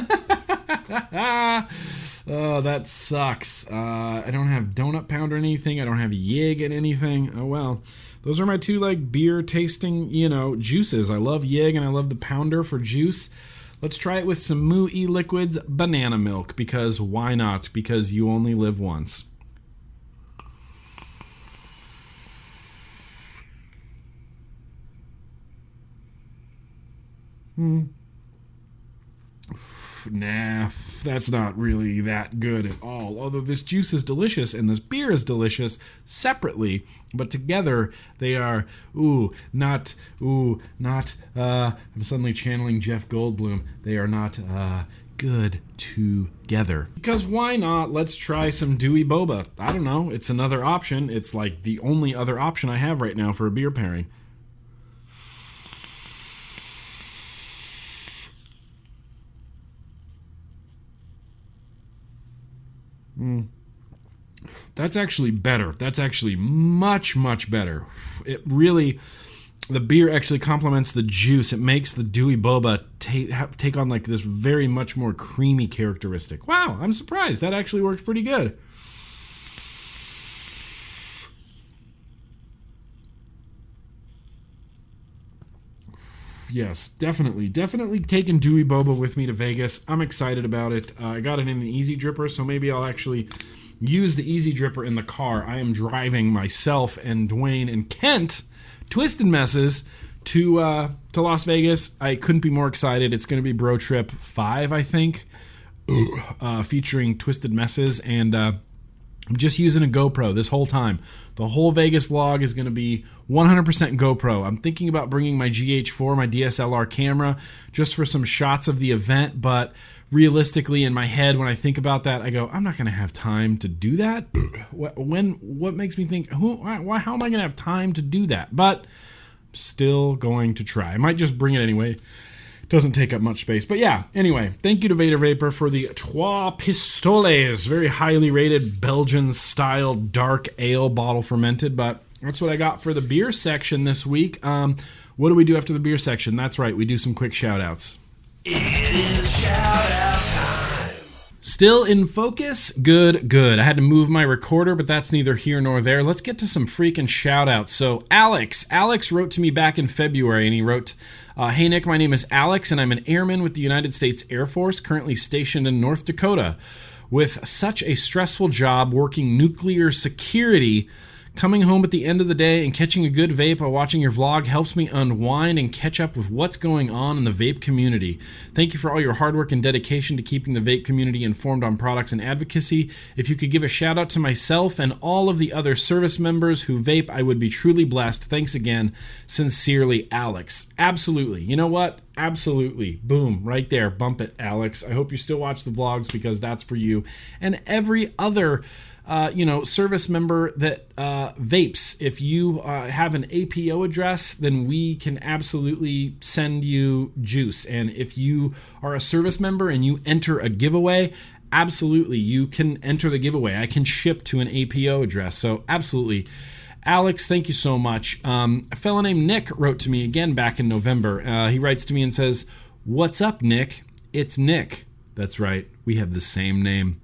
oh, that sucks. Uh, I don't have Donut Pound or anything. I don't have Yig and anything. Oh well. Those are my two like beer tasting, you know, juices. I love Yig and I love the Pounder for juice. Let's try it with some Moo Liquids banana milk because why not? Because you only live once. Hmm. Nah, that's not really that good at all. Although this juice is delicious and this beer is delicious separately, but together they are ooh, not ooh, not uh I'm suddenly channeling Jeff Goldblum. They are not uh good together. Because why not? Let's try some dewy boba. I don't know. It's another option. It's like the only other option I have right now for a beer pairing. Mm. That's actually better. That's actually much, much better. It really, the beer actually complements the juice. It makes the dewy boba take, take on like this very much more creamy characteristic. Wow, I'm surprised. That actually works pretty good. Yes, definitely, definitely taking Dewey Boba with me to Vegas. I'm excited about it. Uh, I got it in an Easy Dripper, so maybe I'll actually use the Easy Dripper in the car. I am driving myself and Dwayne and Kent, Twisted Messes, to uh, to Las Vegas. I couldn't be more excited. It's going to be Bro Trip Five, I think, uh, featuring Twisted Messes and. I'm just using a GoPro this whole time. The whole Vegas vlog is going to be 100% GoPro. I'm thinking about bringing my GH4, my DSLR camera, just for some shots of the event, but realistically in my head when I think about that, I go, I'm not going to have time to do that. when what makes me think who why how am I going to have time to do that? But still going to try. I might just bring it anyway doesn't take up much space. But yeah, anyway, thank you to Vader Vapor for the Trois Pistoles, very highly rated Belgian style dark ale bottle fermented. But that's what I got for the beer section this week. Um, what do we do after the beer section? That's right, we do some quick shout outs. It is shout out. Still in focus? Good, good. I had to move my recorder, but that's neither here nor there. Let's get to some freaking shout outs. So, Alex, Alex wrote to me back in February and he wrote, uh, hey, Nick, my name is Alex, and I'm an airman with the United States Air Force, currently stationed in North Dakota. With such a stressful job working nuclear security, Coming home at the end of the day and catching a good vape while watching your vlog helps me unwind and catch up with what's going on in the vape community. Thank you for all your hard work and dedication to keeping the vape community informed on products and advocacy. If you could give a shout out to myself and all of the other service members who vape, I would be truly blessed. Thanks again. Sincerely, Alex. Absolutely. You know what? Absolutely. Boom. Right there. Bump it, Alex. I hope you still watch the vlogs because that's for you. And every other uh, you know, service member that uh, vapes, if you uh, have an APO address, then we can absolutely send you juice. And if you are a service member and you enter a giveaway, absolutely, you can enter the giveaway. I can ship to an APO address. So, absolutely. Alex, thank you so much. Um, a fellow named Nick wrote to me again back in November. Uh, he writes to me and says, What's up, Nick? It's Nick. That's right, we have the same name.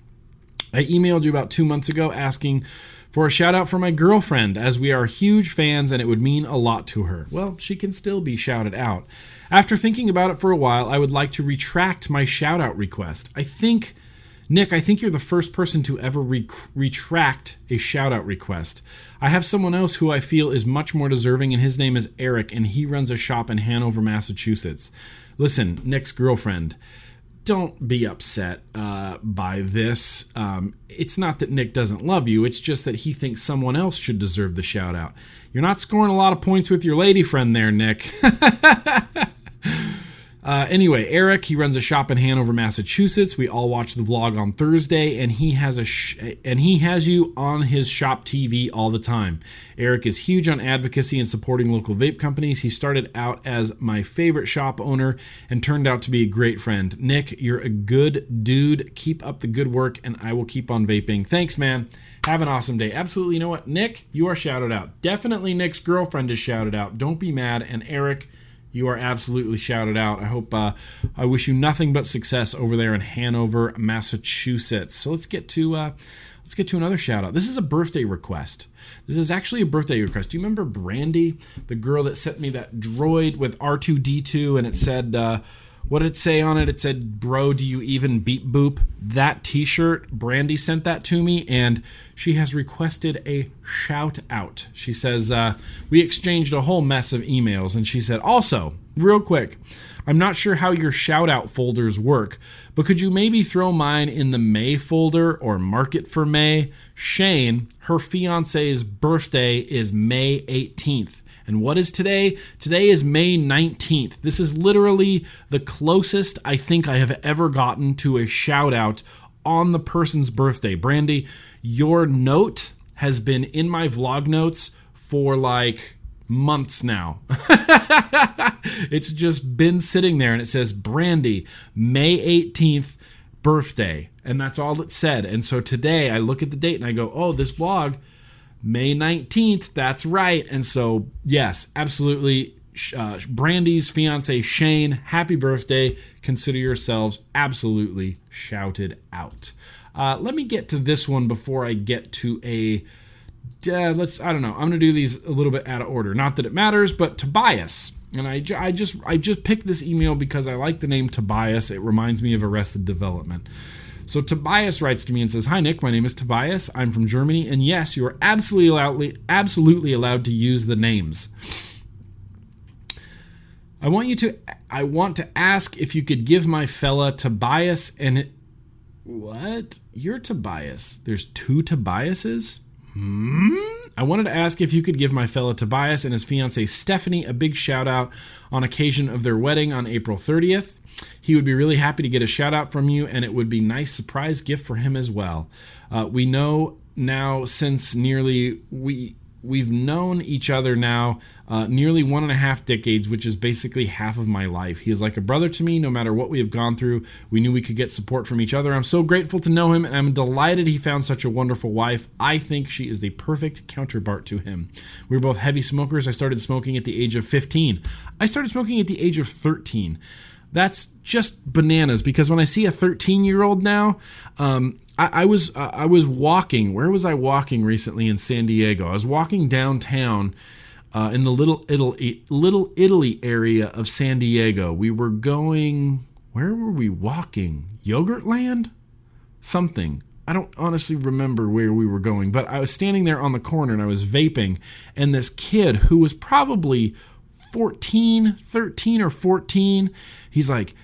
I emailed you about two months ago asking for a shout out for my girlfriend, as we are huge fans and it would mean a lot to her. Well, she can still be shouted out. After thinking about it for a while, I would like to retract my shout out request. I think, Nick, I think you're the first person to ever re- retract a shout out request. I have someone else who I feel is much more deserving, and his name is Eric, and he runs a shop in Hanover, Massachusetts. Listen, Nick's girlfriend don't be upset uh, by this. Um, it's not that Nick doesn't love you, it's just that he thinks someone else should deserve the shout out. You're not scoring a lot of points with your lady friend there, Nick. Uh, anyway, Eric, he runs a shop in Hanover, Massachusetts. We all watch the vlog on Thursday, and he has a sh- and he has you on his shop TV all the time. Eric is huge on advocacy and supporting local vape companies. He started out as my favorite shop owner and turned out to be a great friend. Nick, you're a good dude. Keep up the good work, and I will keep on vaping. Thanks, man. Have an awesome day. Absolutely. You know what, Nick, you are shouted out. Definitely, Nick's girlfriend is shouted out. Don't be mad. And Eric you are absolutely shouted out. I hope, uh, I wish you nothing but success over there in Hanover, Massachusetts. So let's get to, uh, let's get to another shout out. This is a birthday request. This is actually a birthday request. Do you remember Brandy, the girl that sent me that droid with R2D2 and it said, uh, what did it say on it? It said, Bro, do you even beep boop? That t shirt, Brandy sent that to me, and she has requested a shout out. She says, uh, We exchanged a whole mess of emails, and she said, Also, real quick, I'm not sure how your shout out folders work, but could you maybe throw mine in the May folder or market for May? Shane, her fiance's birthday is May 18th. And what is today? Today is May 19th. This is literally the closest I think I have ever gotten to a shout out on the person's birthday. Brandy, your note has been in my vlog notes for like months now. it's just been sitting there and it says Brandy, May 18th, birthday. And that's all it said. And so today I look at the date and I go, oh, this vlog May 19th. That's right. And so, yes, absolutely. Uh, Brandy's fiance Shane, happy birthday. Consider yourselves absolutely shouted out. Uh, let me get to this one before I get to a. Uh, let's. I don't know. I'm gonna do these a little bit out of order. Not that it matters, but Tobias. And I, I just I just picked this email because I like the name Tobias. It reminds me of Arrested Development. So Tobias writes to me and says, "Hi Nick, my name is Tobias. I'm from Germany, and yes, you are absolutely allowed, absolutely allowed to use the names." I want you to I want to ask if you could give my fella Tobias and it, what? You're Tobias. There's two Tobiases? Hmm? I wanted to ask if you could give my fella Tobias and his fiancee Stephanie a big shout out on occasion of their wedding on April 30th. He would be really happy to get a shout out from you, and it would be nice surprise gift for him as well. Uh, we know now since nearly we we've known each other now uh, nearly one and a half decades, which is basically half of my life. He is like a brother to me, no matter what we have gone through. We knew we could get support from each other. I'm so grateful to know him, and I'm delighted he found such a wonderful wife. I think she is the perfect counterpart to him. We are both heavy smokers. I started smoking at the age of 15. I started smoking at the age of 13 that's just bananas because when I see a 13 year old now, um, I, I, was I was walking. Where was I walking recently in San Diego? I was walking downtown uh, in the little Italy little Italy area of San Diego. We were going. Where were we walking? Yogurtland? Something. I don't honestly remember where we were going, but I was standing there on the corner and I was vaping, and this kid who was probably 14, 13 or 14. He's like,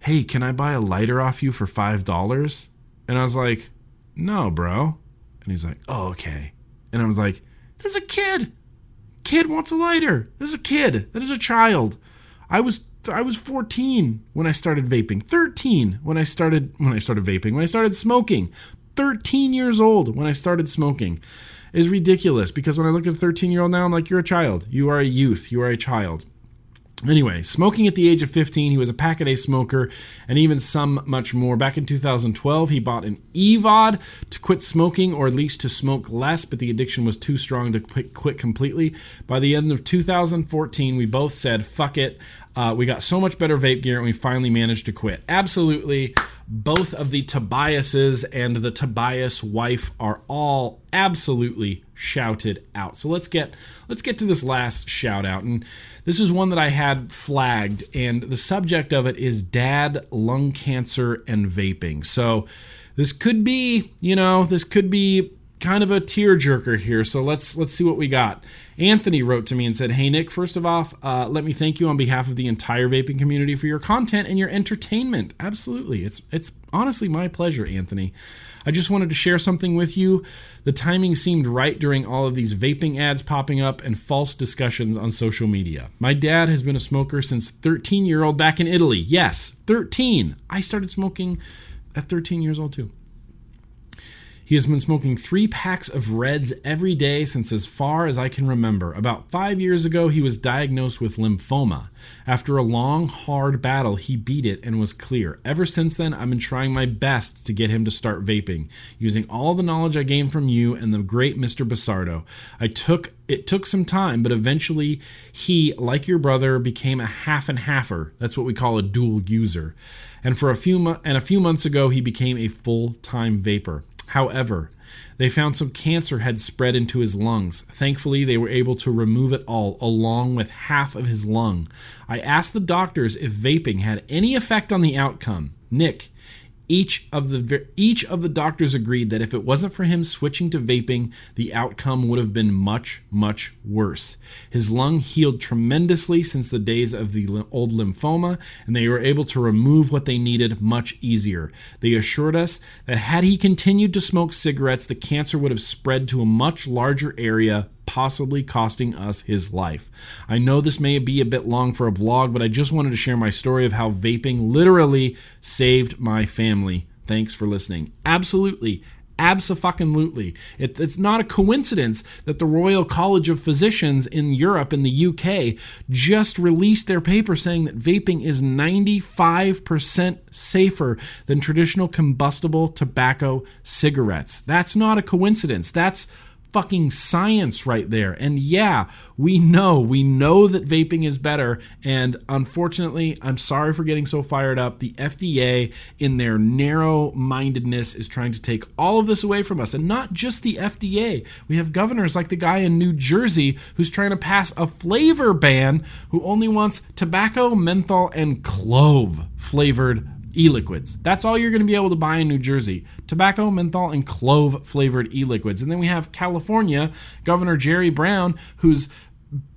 Hey, can I buy a lighter off you for $5? And I was like, No, bro. And he's like, Oh, okay. And I was like, There's a kid. Kid wants a lighter. There's a kid. That is a child. I was I was 14 when I started vaping. 13 when I started when I started vaping. When I started smoking. 13 years old when I started smoking is ridiculous because when I look at a 13 year old now, I'm like, you're a child. You are a youth. You are a child. Anyway, smoking at the age of 15, he was a pack a day smoker and even some much more. Back in 2012, he bought an EVOD to quit smoking or at least to smoke less, but the addiction was too strong to quit completely. By the end of 2014, we both said, fuck it. Uh, we got so much better vape gear and we finally managed to quit. Absolutely both of the Tobiases and the Tobias wife are all absolutely shouted out. So let's get let's get to this last shout out and this is one that I had flagged and the subject of it is dad lung cancer and vaping. So this could be, you know, this could be kind of a tearjerker here. So let's let's see what we got. Anthony wrote to me and said, "Hey Nick, first of all, uh, let me thank you on behalf of the entire vaping community for your content and your entertainment. Absolutely, it's it's honestly my pleasure, Anthony. I just wanted to share something with you. The timing seemed right during all of these vaping ads popping up and false discussions on social media. My dad has been a smoker since 13 year old back in Italy. Yes, 13. I started smoking at 13 years old too." He has been smoking three packs of Reds every day since as far as I can remember. About five years ago, he was diagnosed with lymphoma. After a long, hard battle, he beat it and was clear. Ever since then, I've been trying my best to get him to start vaping, using all the knowledge I gained from you and the great Mr. Busardo. I took it took some time, but eventually he, like your brother, became a half and halfer. That's what we call a dual user. And for a few mo- and a few months ago, he became a full-time vapor. However, they found some cancer had spread into his lungs. Thankfully, they were able to remove it all, along with half of his lung. I asked the doctors if vaping had any effect on the outcome. Nick, each of the each of the doctors agreed that if it wasn't for him switching to vaping, the outcome would have been much much worse. His lung healed tremendously since the days of the old lymphoma, and they were able to remove what they needed much easier. They assured us that had he continued to smoke cigarettes, the cancer would have spread to a much larger area possibly costing us his life. I know this may be a bit long for a vlog, but I just wanted to share my story of how vaping literally saved my family. Thanks for listening. Absolutely. Absolutely. It, it's not a coincidence that the Royal College of Physicians in Europe in the UK just released their paper saying that vaping is 95% safer than traditional combustible tobacco cigarettes. That's not a coincidence. That's fucking science right there. And yeah, we know, we know that vaping is better. And unfortunately, I'm sorry for getting so fired up. The FDA, in their narrow mindedness, is trying to take all of this away from us. And not just the FDA. We have governors like the guy in New Jersey who's trying to pass a flavor ban who only wants tobacco, menthol, and clove flavored e-liquids. That's all you're going to be able to buy in New Jersey. Tobacco, menthol, and clove flavored e-liquids. And then we have California, Governor Jerry Brown, who's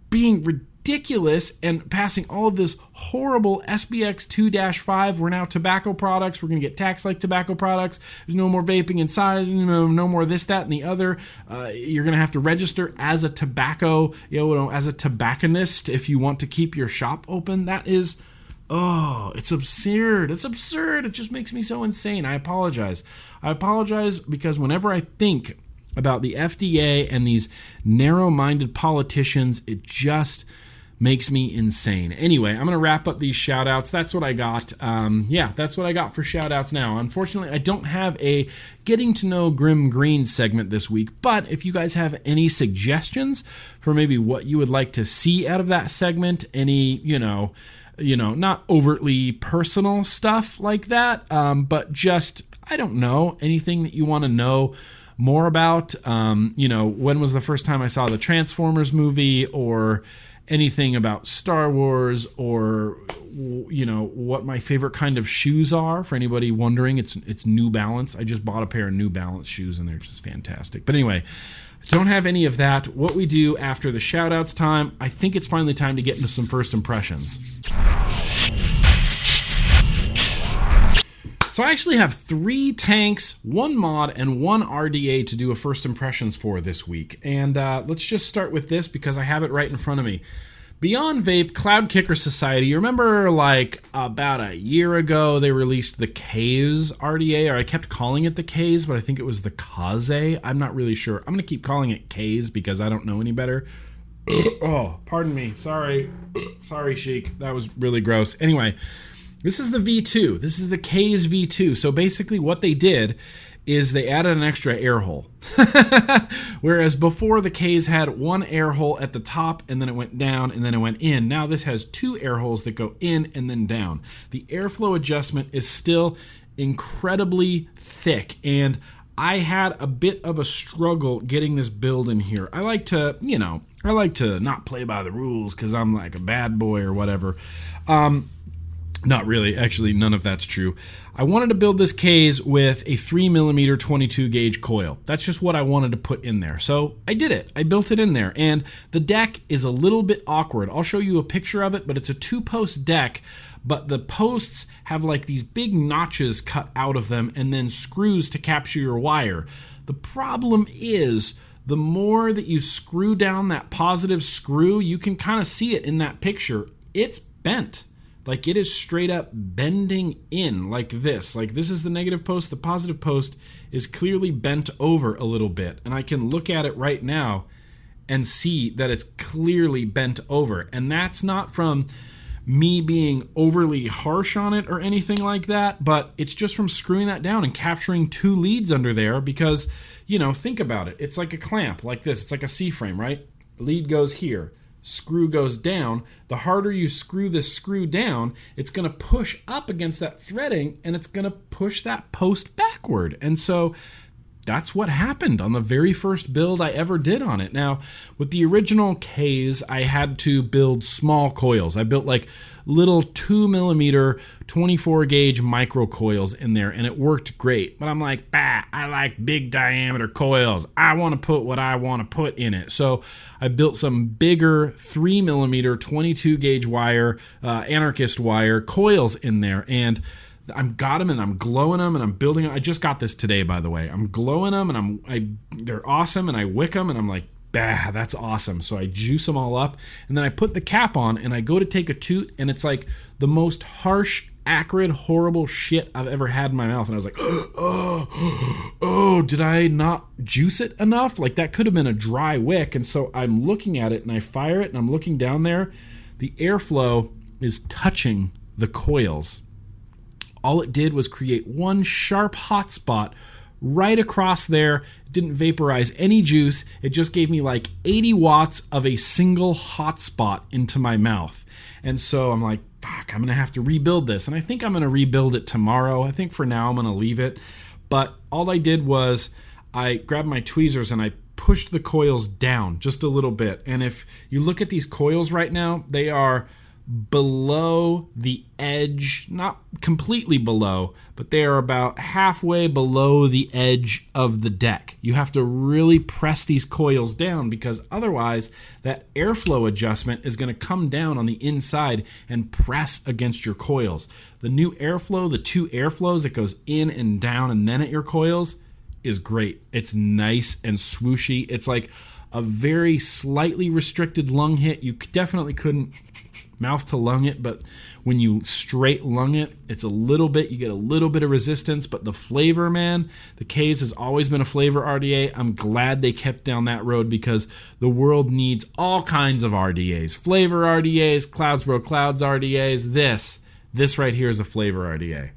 being ridiculous and passing all of this horrible SBX 2 5. We're now tobacco products. We're going to get taxed like tobacco products. There's no more vaping inside, no, no more this, that, and the other. Uh, you're going to have to register as a tobacco, you know, as a tobacconist if you want to keep your shop open. That is Oh, it's absurd. It's absurd. It just makes me so insane. I apologize. I apologize because whenever I think about the FDA and these narrow minded politicians, it just makes me insane. Anyway, I'm going to wrap up these shout outs. That's what I got. Um, yeah, that's what I got for shout outs now. Unfortunately, I don't have a getting to know Grimm Green segment this week, but if you guys have any suggestions for maybe what you would like to see out of that segment, any, you know, you know, not overtly personal stuff like that, um, but just, I don't know, anything that you want to know more about. Um, you know, when was the first time I saw the Transformers movie or anything about Star Wars or you know what my favorite kind of shoes are for anybody wondering. It's it's New Balance. I just bought a pair of New Balance shoes and they're just fantastic. But anyway don't have any of that. What we do after the shoutouts time, I think it's finally time to get into some first impressions. So I actually have three tanks, one mod, and one RDA to do a first impressions for this week. And uh, let's just start with this because I have it right in front of me. Beyond Vape, Cloud Kicker Society. You remember, like about a year ago, they released the Kaze RDA, or I kept calling it the Kaze, but I think it was the Kaze. I'm not really sure. I'm gonna keep calling it Kaze because I don't know any better. oh, pardon me. Sorry, sorry, Sheik. That was really gross. Anyway, this is the V2. This is the Kaze V2. So basically, what they did is they added an extra air hole. Whereas before the K's had one air hole at the top and then it went down and then it went in. Now this has two air holes that go in and then down. The airflow adjustment is still incredibly thick and I had a bit of a struggle getting this build in here. I like to, you know, I like to not play by the rules because I'm like a bad boy or whatever. Um, not really. Actually, none of that's true. I wanted to build this case with a 3mm 22 gauge coil. That's just what I wanted to put in there. So I did it. I built it in there. And the deck is a little bit awkward. I'll show you a picture of it, but it's a two post deck. But the posts have like these big notches cut out of them and then screws to capture your wire. The problem is the more that you screw down that positive screw, you can kind of see it in that picture. It's bent like it is straight up bending in like this. Like this is the negative post. The positive post is clearly bent over a little bit. And I can look at it right now and see that it's clearly bent over. And that's not from me being overly harsh on it or anything like that, but it's just from screwing that down and capturing two leads under there because, you know, think about it. It's like a clamp like this. It's like a C frame, right? Lead goes here screw goes down, the harder you screw this screw down, it's going to push up against that threading and it's going to push that post backward. And so that's what happened on the very first build I ever did on it. Now, with the original Kaze, I had to build small coils. I built like little 2 millimeter 24 gauge micro coils in there, and it worked great. But I'm like, bah, I like big diameter coils. I want to put what I want to put in it. So I built some bigger 3 millimeter 22 gauge wire, uh, anarchist wire coils in there, and I'm got them and I'm glowing them and I'm building them. I just got this today, by the way. I'm glowing them and I'm I they're awesome and I wick them and I'm like, bah, that's awesome. So I juice them all up and then I put the cap on and I go to take a toot and it's like the most harsh, acrid, horrible shit I've ever had in my mouth. And I was like, oh, oh, did I not juice it enough? Like that could have been a dry wick. And so I'm looking at it and I fire it and I'm looking down there. The airflow is touching the coils all it did was create one sharp hot spot right across there. It didn't vaporize any juice. It just gave me like 80 watts of a single hot spot into my mouth. And so I'm like, fuck, I'm going to have to rebuild this. And I think I'm going to rebuild it tomorrow. I think for now I'm going to leave it. But all I did was I grabbed my tweezers and I pushed the coils down just a little bit. And if you look at these coils right now, they are below the edge, not completely below, but they are about halfway below the edge of the deck. You have to really press these coils down because otherwise, that airflow adjustment is going to come down on the inside and press against your coils. The new airflow, the two airflows that goes in and down and then at your coils, is great. It's nice and swooshy. It's like a very slightly restricted lung hit. You definitely couldn't mouth to lung it, but when you straight lung it, it's a little bit, you get a little bit of resistance, but the flavor, man, the Kaze has always been a flavor RDA. I'm glad they kept down that road because the world needs all kinds of RDAs. Flavor RDAs, Clouds Bro Clouds RDAs, this, this right here is a flavor RDA.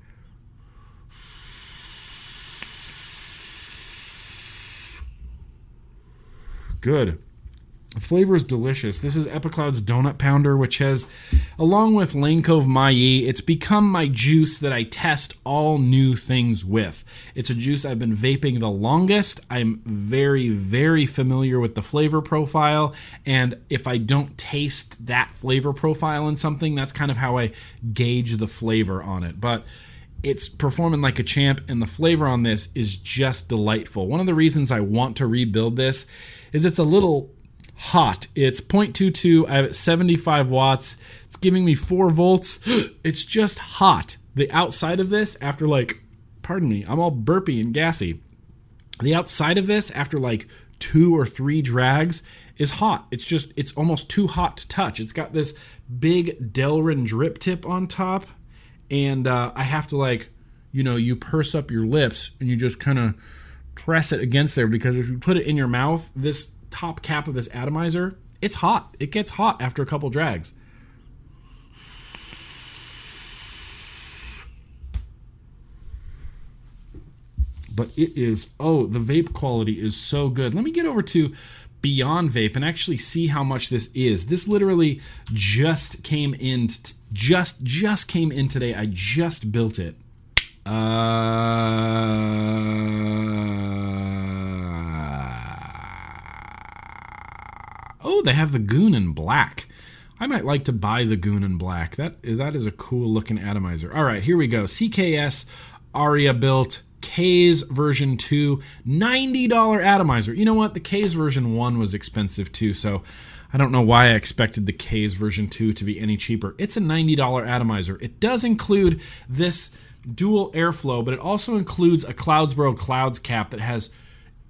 Good. Flavor is delicious. This is Epicloud's Donut Pounder, which has, along with Lane Cove Mai, it's become my juice that I test all new things with. It's a juice I've been vaping the longest. I'm very, very familiar with the flavor profile, and if I don't taste that flavor profile in something, that's kind of how I gauge the flavor on it. But it's performing like a champ, and the flavor on this is just delightful. One of the reasons I want to rebuild this is it's a little hot. It's 0.22. I have it 75 watts. It's giving me 4 volts. It's just hot. The outside of this, after like, pardon me, I'm all burpy and gassy. The outside of this, after like two or three drags is hot. It's just it's almost too hot to touch. It's got this big Delrin drip tip on top, and uh, I have to like, you know, you purse up your lips and you just kind of press it against there because if you put it in your mouth, this top cap of this atomizer, it's hot. It gets hot after a couple drags. but it is oh the vape quality is so good let me get over to beyond vape and actually see how much this is this literally just came in t- just just came in today i just built it uh oh they have the goon in black I might like to buy the Goon in Black. That that is a cool looking atomizer. All right, here we go. CKS Aria built Kaze version 2, $90 atomizer. You know what? The Kaze version 1 was expensive too, so I don't know why I expected the Kaze version 2 to be any cheaper. It's a $90 atomizer. It does include this dual airflow, but it also includes a Cloudsboro Clouds cap that has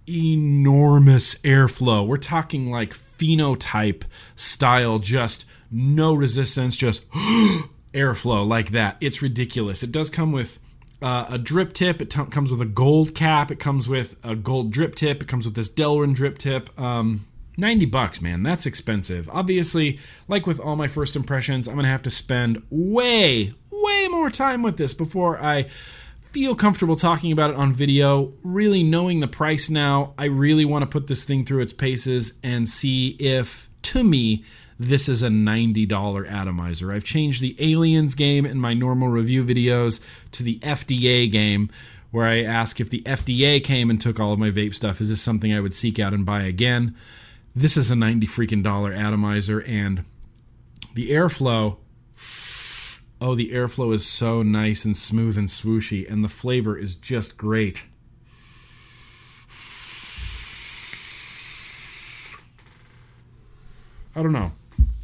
enormous airflow. We're talking like phenotype style, just no resistance, just airflow like that. It's ridiculous. It does come with uh, a drip tip. It t- comes with a gold cap. It comes with a gold drip tip. It comes with this Delrin drip tip. Um, 90 bucks, man. That's expensive. Obviously, like with all my first impressions, I'm going to have to spend way, way more time with this before I feel comfortable talking about it on video. Really knowing the price now, I really want to put this thing through its paces and see if, to me, this is a $90 atomizer. I've changed the aliens game in my normal review videos to the FDA game where I ask if the FDA came and took all of my vape stuff, is this something I would seek out and buy again? This is a 90 freaking dollar atomizer and the airflow Oh, the airflow is so nice and smooth and swooshy and the flavor is just great. I don't know.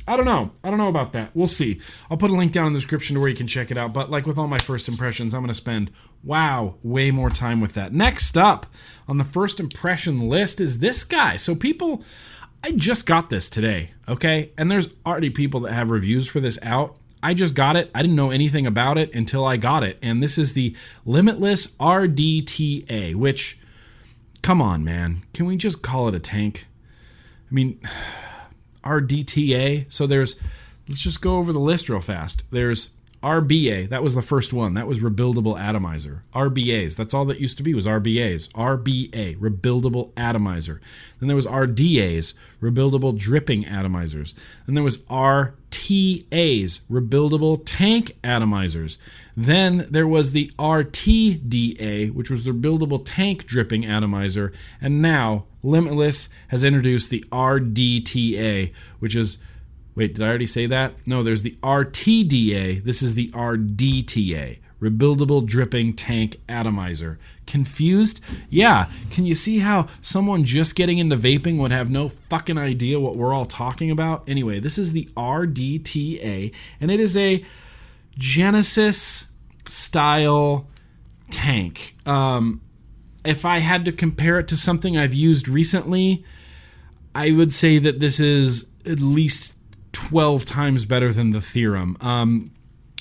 I don't know. I don't know about that. We'll see. I'll put a link down in the description to where you can check it out. But like with all my first impressions, I'm going to spend, wow, way more time with that. Next up on the first impression list is this guy. So people, I just got this today, okay? And there's already people that have reviews for this out. I just got it. I didn't know anything about it until I got it. And this is the Limitless RDTA, which, come on, man. Can we just call it a tank? I mean, RDTA. So there's, let's just go over the list real fast. There's RBA, that was the first one. That was rebuildable atomizer. RBAs, that's all that used to be was RBAs. RBA, rebuildable atomizer. Then there was RDAs, rebuildable dripping atomizers. Then there was RTAs, rebuildable tank atomizers. Then there was the RTDA, which was the rebuildable tank dripping atomizer. And now Limitless has introduced the RDTA, which is Wait, did I already say that? No, there's the RTDA. This is the RDTA. Rebuildable Dripping Tank Atomizer. Confused? Yeah. Can you see how someone just getting into vaping would have no fucking idea what we're all talking about? Anyway, this is the RDTA, and it is a Genesis style tank. Um, if I had to compare it to something I've used recently, I would say that this is at least 12 times better than the theorem. Um,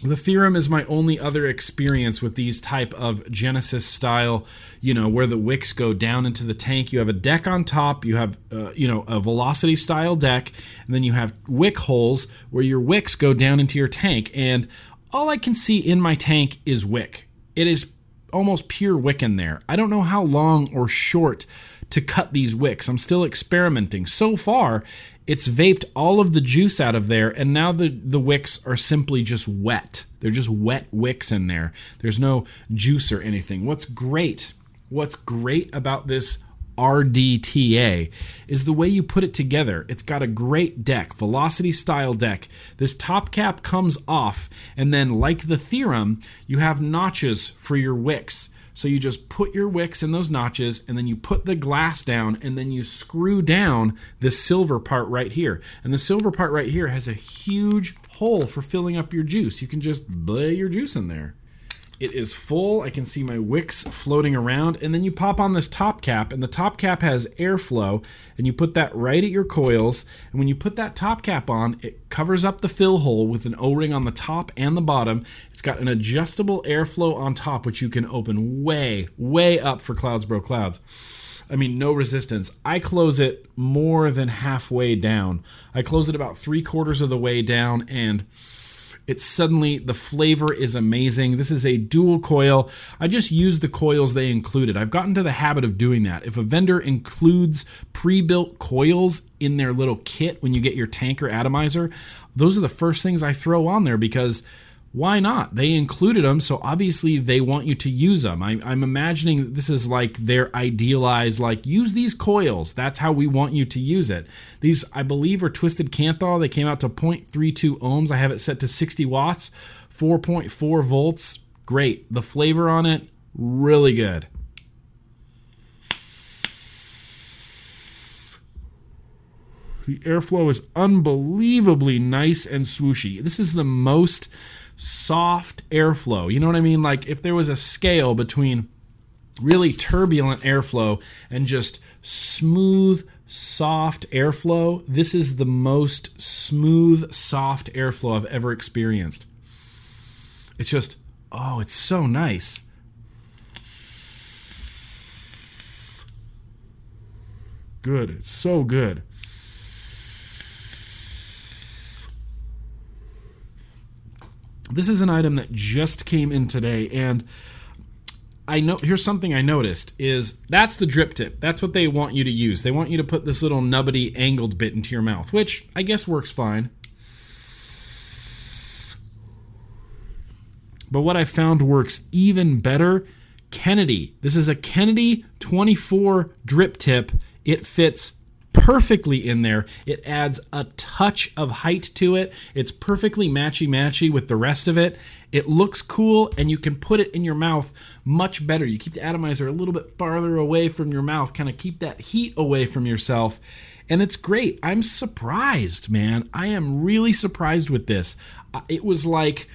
the theorem is my only other experience with these type of genesis style you know where the wicks go down into the tank. You have a deck on top you have uh, you know a velocity style deck and then you have wick holes where your wicks go down into your tank. And all i can see in my tank is wick. It is almost pure wick in there. I don't know how long or short to cut these wicks. I'm still experimenting. So far it's vaped all of the juice out of there, and now the, the wicks are simply just wet. They're just wet wicks in there. There's no juice or anything. What's great, what's great about this RDTA is the way you put it together. It's got a great deck, velocity style deck. This top cap comes off, and then, like the theorem, you have notches for your wicks. So you just put your wicks in those notches and then you put the glass down and then you screw down this silver part right here. And the silver part right here has a huge hole for filling up your juice. You can just lay your juice in there. It is full. I can see my wicks floating around. And then you pop on this top cap, and the top cap has airflow, and you put that right at your coils. And when you put that top cap on, it covers up the fill hole with an O ring on the top and the bottom. It's got an adjustable airflow on top, which you can open way, way up for Clouds Bro Clouds. I mean, no resistance. I close it more than halfway down. I close it about three quarters of the way down, and it's suddenly the flavor is amazing. This is a dual coil. I just use the coils they included. I've gotten to the habit of doing that. If a vendor includes pre-built coils in their little kit when you get your tanker atomizer, those are the first things I throw on there because why not? They included them, so obviously they want you to use them. I, am imagining this is like their idealized, like, use these coils. That's how we want you to use it. These, I believe, are Twisted Kanthal. They came out to 0.32 ohms. I have it set to 60 watts, 4.4 volts. Great. The flavor on it, really good. The airflow is unbelievably nice and swooshy. This is the most soft airflow. You know what I mean? Like if there was a scale between really turbulent airflow and just smooth, soft airflow, this is the most smooth, soft airflow I've ever experienced. It's just, oh, it's so nice. Good. It's so good. This is an item that just came in today, and I know here's something I noticed is that's the drip tip. That's what they want you to use. They want you to put this little nubbity angled bit into your mouth, which I guess works fine. But what I found works even better, Kennedy. This is a Kennedy 24 drip tip. It fits perfectly in there. It adds a touch of height to it. It's perfectly matchy matchy with the rest of it. It looks cool and you can put it in your mouth much better. You keep the atomizer a little bit farther away from your mouth, kind of keep that heat away from yourself. And it's great. I'm surprised, man. I am really surprised with this. Uh, it was like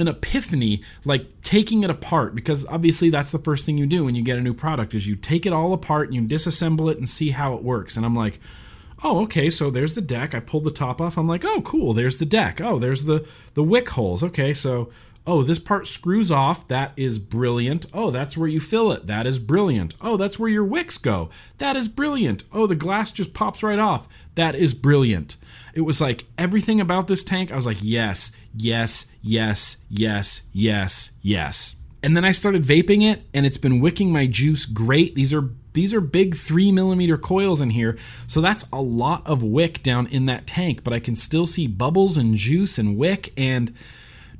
an epiphany like taking it apart because obviously that's the first thing you do when you get a new product is you take it all apart and you disassemble it and see how it works. And i'm like oh okay so there's the deck. I pulled the top off. I'm like oh cool there's the deck. Oh there's the the wick holes. Okay so oh this part screws off. That is brilliant. Oh that's where you fill it. That is brilliant. Oh that's where your wicks go. That is brilliant. Oh the glass just pops right off. That is brilliant. It was like everything about this tank, I was like, yes, yes, yes, yes, yes, yes. And then I started vaping it, and it's been wicking my juice great. These are these are big three millimeter coils in here, so that's a lot of wick down in that tank. But I can still see bubbles and juice and wick, and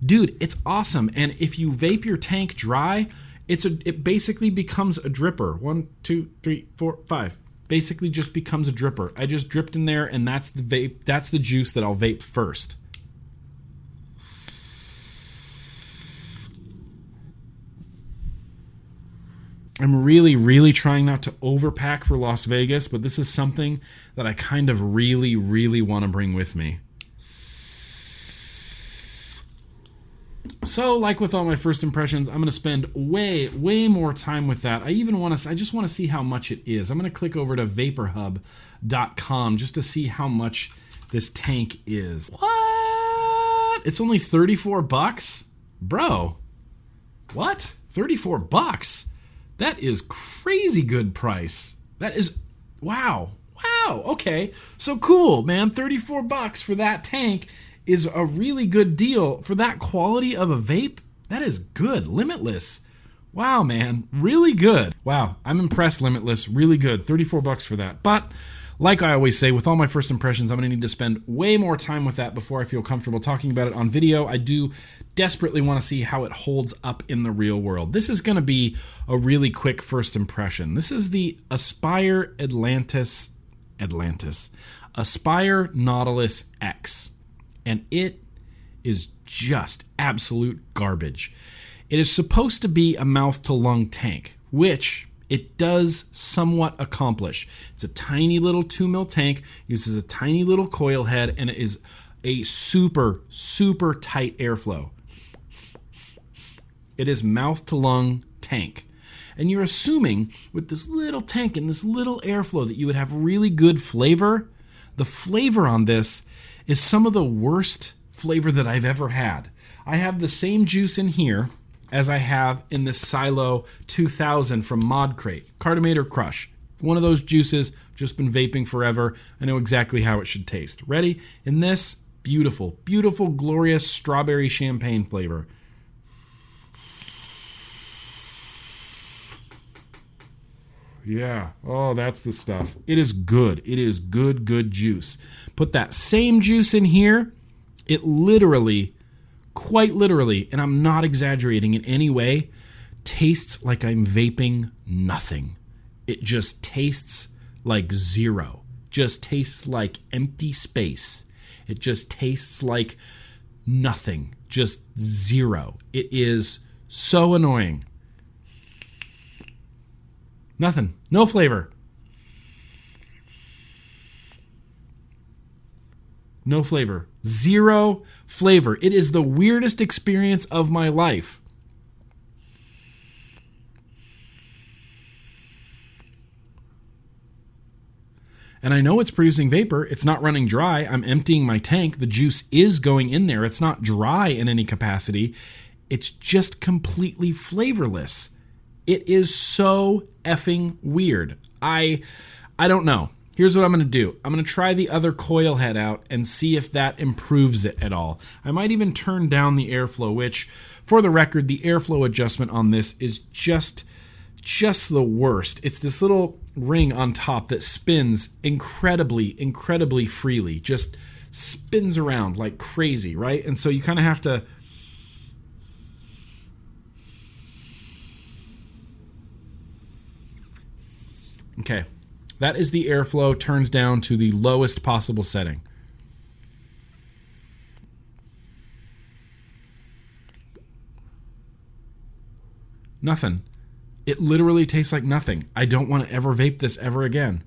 dude, it's awesome. And if you vape your tank dry, it's a it basically becomes a dripper. One, two, three, four, five basically just becomes a dripper. I just dripped in there, and that's the vape. That's the juice that I'll vape first. I'm really, really trying not to overpack for Las Vegas, but this is something that I kind of really, really want to bring with me. So, like with all my first impressions, I'm going to spend way, way more time with that. I even want to, I just want to see how much it is. I'm going to click over to vaporhub.com just to see how much this tank is. What? It's only 34 bucks? Bro, what? 34 bucks? That is crazy good price. That is, wow. Wow. Okay. So cool, man. 34 bucks for that tank is a really good deal for that quality of a vape. That is good. Limitless. Wow, man. Really good. Wow. I'm impressed, Limitless. Really good. 34 bucks for that. But like I always say, with all my first impressions, I'm going to need to spend way more time with that before I feel comfortable talking about it on video. I do desperately want to see how it holds up in the real world. This is going to be a really quick first impression. This is the Aspire Atlantis Atlantis Aspire Nautilus X and it is just absolute garbage. It is supposed to be a mouth to lung tank, which it does somewhat accomplish. It's a tiny little 2 mil tank, uses a tiny little coil head, and it is a super, super tight airflow. It is mouth to lung tank. And you're assuming with this little tank and this little airflow that you would have really good flavor. The flavor on this is some of the worst flavor that I've ever had. I have the same juice in here as I have in this Silo 2000 from Mod Crate, Cartomator Crush. One of those juices, just been vaping forever. I know exactly how it should taste. Ready? In this, beautiful, beautiful, glorious strawberry champagne flavor. Yeah. Oh, that's the stuff. It is good. It is good, good juice. Put that same juice in here. It literally, quite literally, and I'm not exaggerating in any way, tastes like I'm vaping nothing. It just tastes like zero. Just tastes like empty space. It just tastes like nothing. Just zero. It is so annoying. Nothing. No flavor. No flavor. Zero flavor. It is the weirdest experience of my life. And I know it's producing vapor. It's not running dry. I'm emptying my tank. The juice is going in there. It's not dry in any capacity. It's just completely flavorless. It is so effing weird. I I don't know. Here's what I'm going to do. I'm going to try the other coil head out and see if that improves it at all. I might even turn down the airflow, which for the record, the airflow adjustment on this is just just the worst. It's this little ring on top that spins incredibly incredibly freely. Just spins around like crazy, right? And so you kind of have to Okay. That is the airflow turns down to the lowest possible setting. Nothing. It literally tastes like nothing. I don't want to ever vape this ever again.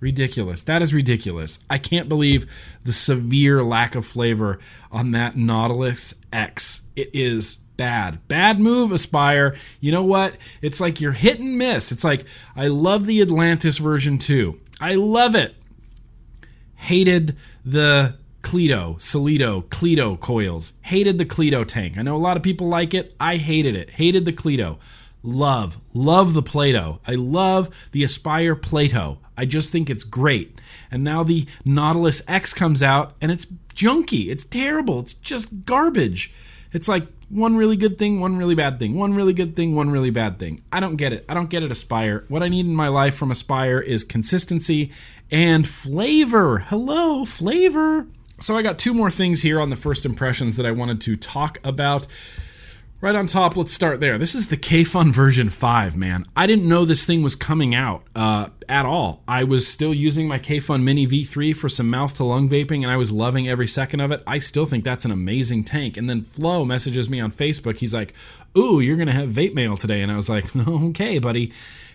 Ridiculous. That is ridiculous. I can't believe the severe lack of flavor on that Nautilus X. It is bad. Bad move, Aspire. You know what? It's like you're hit and miss. It's like, I love the Atlantis version too. I love it. Hated the Cleito, Solido, Cleito coils. Hated the Cleito tank. I know a lot of people like it. I hated it. Hated the Cleito. Love, love the Plato. I love the Aspire Plato. I just think it's great. And now the Nautilus X comes out and it's junky. It's terrible. It's just garbage. It's like one really good thing, one really bad thing, one really good thing, one really bad thing. I don't get it. I don't get it, Aspire. What I need in my life from Aspire is consistency and flavor. Hello, flavor. So I got two more things here on the first impressions that I wanted to talk about. Right on top, let's start there. This is the Kayfun version 5, man. I didn't know this thing was coming out uh, at all. I was still using my Kayfun Mini V3 for some mouth to lung vaping, and I was loving every second of it. I still think that's an amazing tank. And then Flo messages me on Facebook. He's like, Ooh, you're going to have vape mail today. And I was like, Okay, buddy.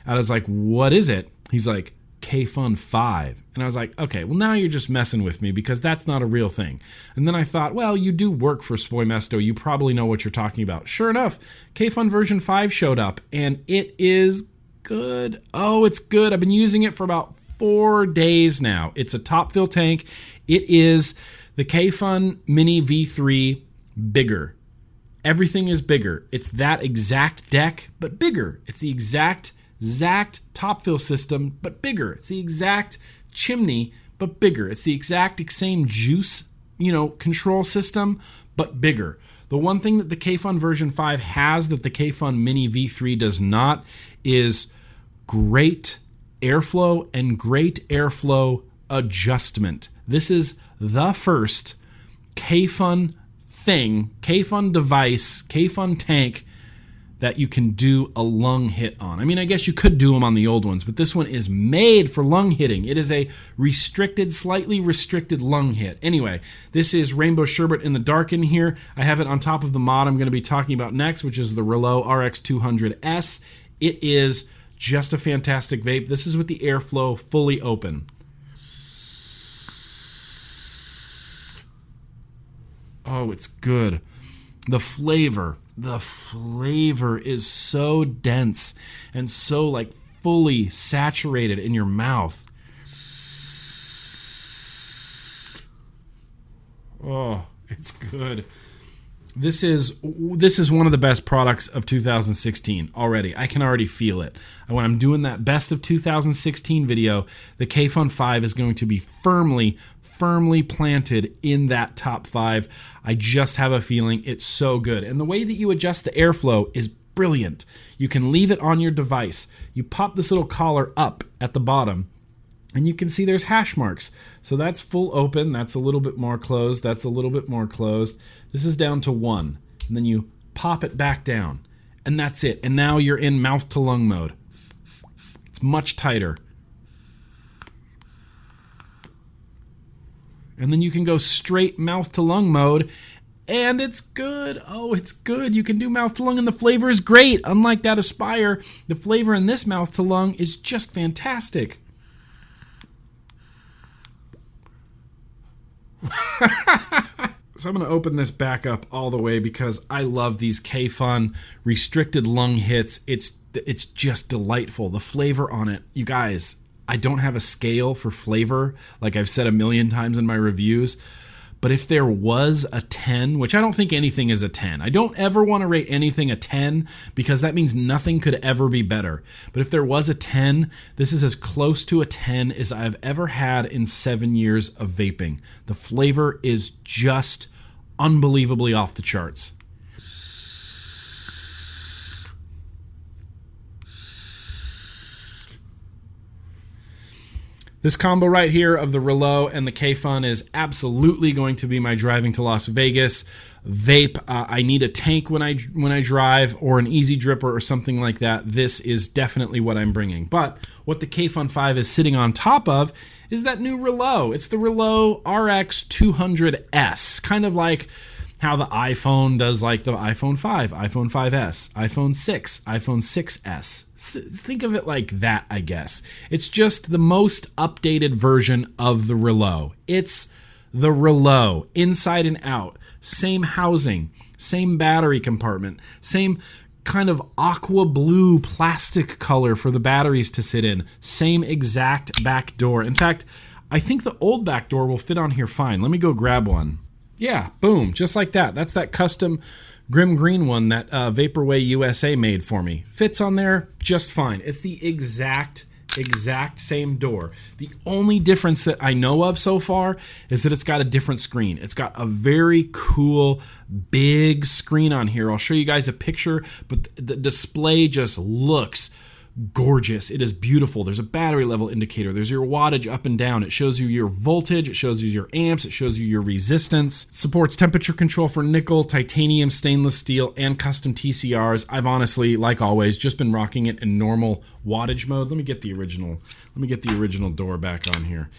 I was like, What is it? He's like, Kayfun 5. And I was like, okay, well, now you're just messing with me because that's not a real thing. And then I thought, well, you do work for Svoemesto. You probably know what you're talking about. Sure enough, Kayfun version 5 showed up and it is good. Oh, it's good. I've been using it for about four days now. It's a top fill tank. It is the Kayfun Mini V3 bigger. Everything is bigger. It's that exact deck, but bigger. It's the exact exact top fill system, but bigger. It's the exact chimney, but bigger. It's the exact same juice, you know, control system, but bigger. The one thing that the Kayfun version 5 has that the Kayfun Mini V3 does not is great airflow and great airflow adjustment. This is the first Kayfun thing, Kayfun device, Kayfun tank that you can do a lung hit on. I mean, I guess you could do them on the old ones, but this one is made for lung hitting. It is a restricted, slightly restricted lung hit. Anyway, this is Rainbow Sherbet in the dark in here. I have it on top of the mod I'm going to be talking about next, which is the Reuleaux RX200S. It is just a fantastic vape. This is with the airflow fully open. Oh, it's good. The flavor, the flavor is so dense and so like fully saturated in your mouth. Oh, it's good. This is this is one of the best products of 2016 already. I can already feel it. When I'm doing that best of 2016 video, the Kayfun 5 is going to be firmly firmly planted in that top 5. I just have a feeling it's so good. And the way that you adjust the airflow is brilliant. You can leave it on your device. You pop this little collar up at the bottom and you can see there's hash marks. So that's full open, that's a little bit more closed, that's a little bit more closed. This is down to one. And then you pop it back down. And that's it. And now you're in mouth to lung mode. It's much tighter. And then you can go straight mouth to lung mode. And it's good. Oh, it's good. You can do mouth to lung, and the flavor is great. Unlike that Aspire, the flavor in this mouth to lung is just fantastic. so I'm going to open this back up all the way because I love these Kayfun restricted lung hits. It's it's just delightful. The flavor on it, you guys. I don't have a scale for flavor, like I've said a million times in my reviews. But if there was a 10, which I don't think anything is a 10, I don't ever want to rate anything a 10 because that means nothing could ever be better. But if there was a 10, this is as close to a 10 as I've ever had in seven years of vaping. The flavor is just unbelievably off the charts. This combo right here of the Reuleaux and the Kayfun is absolutely going to be my driving to Las Vegas vape. Uh, I need a tank when I when I drive or an easy dripper or something like that. This is definitely what I'm bringing. But what the Kayfun 5 is sitting on top of is that new Reuleaux. It's the Reuleaux RX 200S, kind of like how the iPhone does like the iPhone 5, iPhone 5S, iPhone 6, iPhone 6S. Think of it like that, I guess. It's just the most updated version of the Reuleaux. It's the Reuleaux, inside and out, same housing, same battery compartment, same kind of aqua blue plastic color for the batteries to sit in, same exact back door. In fact, I think the old back door will fit on here fine. Let me go grab one. Yeah, boom, just like that. That's that custom Grimm Green one that uh, Vaporwave USA made for me. Fits on there just fine. It's the exact exact same door. The only difference that I know of so far is that it's got a different screen. It's got a very cool big screen on here. I'll show you guys a picture, but the display just looks gorgeous. It is beautiful. There's a battery level indicator. There's your wattage up and down. It shows you your voltage. It shows you your amps. It shows you your resistance. It supports temperature control for nickel, titanium, stainless steel, and custom TCRs. I've honestly, like always, just been rocking it in normal wattage mode. Let me get the original. Let me get the original door back on here.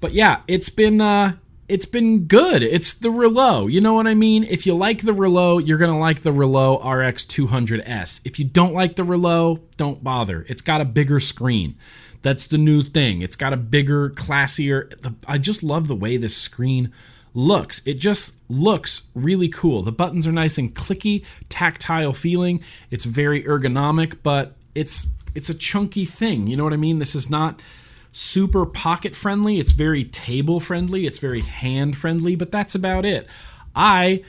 But yeah, it's been uh, it's been good. It's the Reuleaux. You know what I mean? If you like the Reuleaux, you're going to like the Reuleaux RX 200S. If you don't like the Reuleaux, don't bother. It's got a bigger screen. That's the new thing. It's got a bigger, classier. I just love the way this screen looks. It just looks really cool. The buttons are nice and clicky, tactile feeling. It's very ergonomic, but it's it's a chunky thing. You know what I mean? This is not super pocket friendly. It's very table friendly. It's very hand friendly, but that's about it. I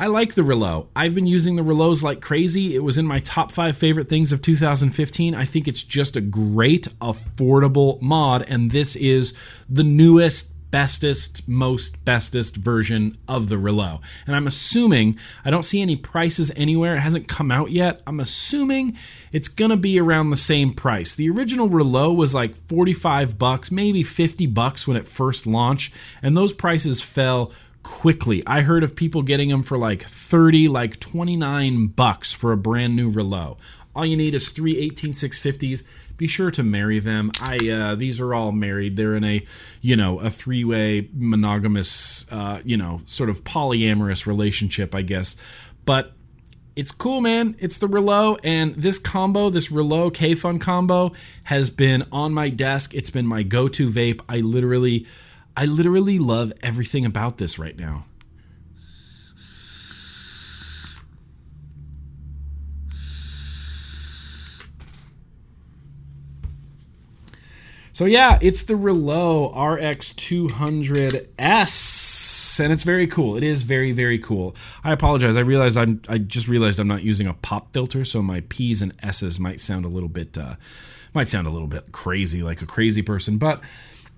I like the Reuleaux. I've been using the Reuleaus like crazy. It was in my top five favorite things of 2015. I think it's just a great, affordable mod, and this is the newest bestest, most bestest version of the Reuleaux. And I'm assuming, I don't see any prices anywhere, it hasn't come out yet. I'm assuming it's gonna be around the same price. The original Reuleaux was like 45 bucks, maybe 50 bucks when it first launched, and those prices fell quickly. I heard of people getting them for like 30, like 29 bucks for a brand new Reuleaux. All you need is three 18650s be sure to marry them. I uh, these are all married. They're in a you know a three way monogamous uh, you know sort of polyamorous relationship, I guess. But it's cool, man. It's the Reuleaux, and this combo, this Reuleaux K Fun combo, has been on my desk. It's been my go to vape. I literally, I literally love everything about this right now. So yeah, it's the Reuleaux RX200S, and it's very cool. It is very very cool. I apologize. I realized I'm. I just realized I'm not using a pop filter, so my P's and S's might sound a little bit. Uh, might sound a little bit crazy, like a crazy person, but.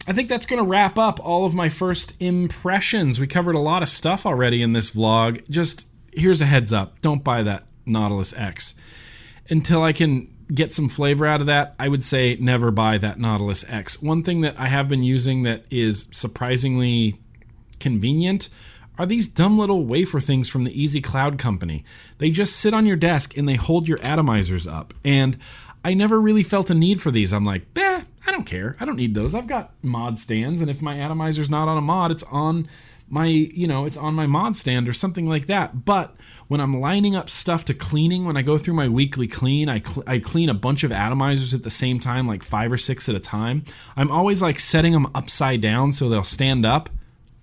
I think that's going to wrap up all of my first impressions. We covered a lot of stuff already in this vlog. Just here's a heads up don't buy that Nautilus X. Until I can get some flavor out of that, I would say never buy that Nautilus X. One thing that I have been using that is surprisingly convenient are these dumb little wafer things from the Easy Cloud company. They just sit on your desk and they hold your atomizers up. And I never really felt a need for these. I'm like, bah, I don't care. I don't need those. I've got mod stands, and if my atomizer's not on a mod, it's on my you know it's on my mod stand or something like that. But when i'm lining up stuff to cleaning when i go through my weekly clean I, cl- I clean a bunch of atomizers at the same time like five or six at a time. I'm always like setting them upside down so they'll stand up.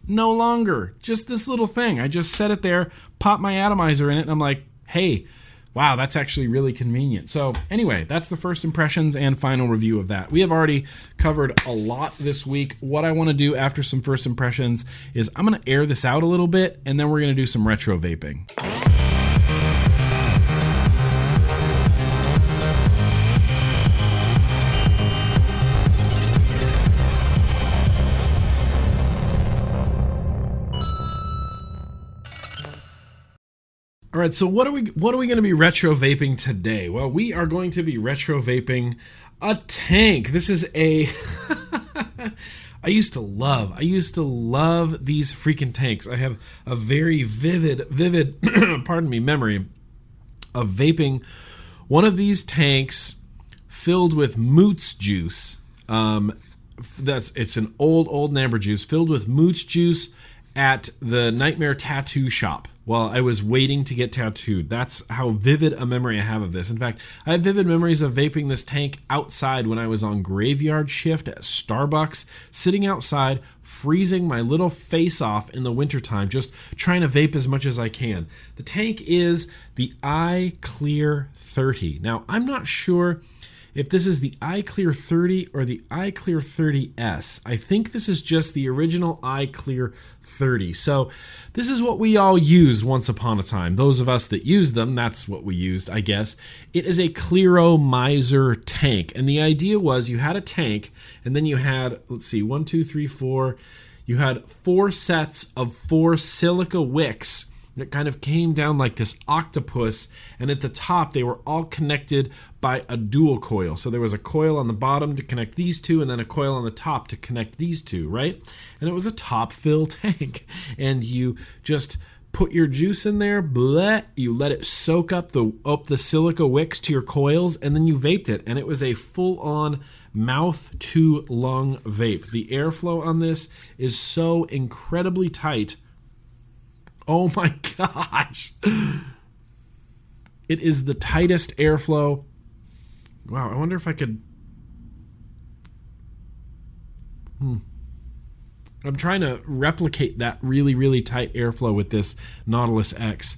No longer. Just this little thing. I just set it there pop my atomizer in it and i'm like hey wow, that's actually really convenient. So, anyway, that's the first impressions and final review of that. We have already covered a lot this week. What I want to do after some first impressions is I'm going to air this out a little bit and then we're going to do some retro vaping. All right, so what are we what are we going to be retro vaping today? Well, we are going to be retro vaping a tank. This is a I used to love I used to love these freaking tanks. I have a very vivid vivid pardon me memory of vaping one of these tanks filled with moots juice. Um, that's it's an old old amber juice filled with moots juice at the Nightmare Tattoo Shop while I was waiting to get tattooed. That's how vivid a memory I have of this. In fact, I have vivid memories of vaping this tank outside when I was on graveyard shift at Starbucks, sitting outside, freezing my little face off in the wintertime, just trying to vape as much as I can. The tank is the iClear 30. Now, I'm not sure if this is the iClear 30 or the iClear 30S. I think this is just the original iClear 30. So this is what we all used once upon a time. Those of us that used them, that's what we used, I guess. It is a Clearomizer tank. And the idea was you had a tank, and then you had, let's see, one, two, three, four. You had four sets of four silica wicks it kind of came down like this octopus, and at the top they were all connected by a dual coil. So there was a coil on the bottom to connect these two, and then a coil on the top to connect these two, right? And it was a top fill tank, and you just put your juice in there, bleh, you let it soak up the up the silica wicks to your coils, and then you vaped it, and it was a full on mouth to lung vape. The airflow on this is so incredibly tight Oh my gosh. It is the tightest airflow. Wow, I wonder if I could. Hmm. I'm trying to replicate that really, really tight airflow with this Nautilus X.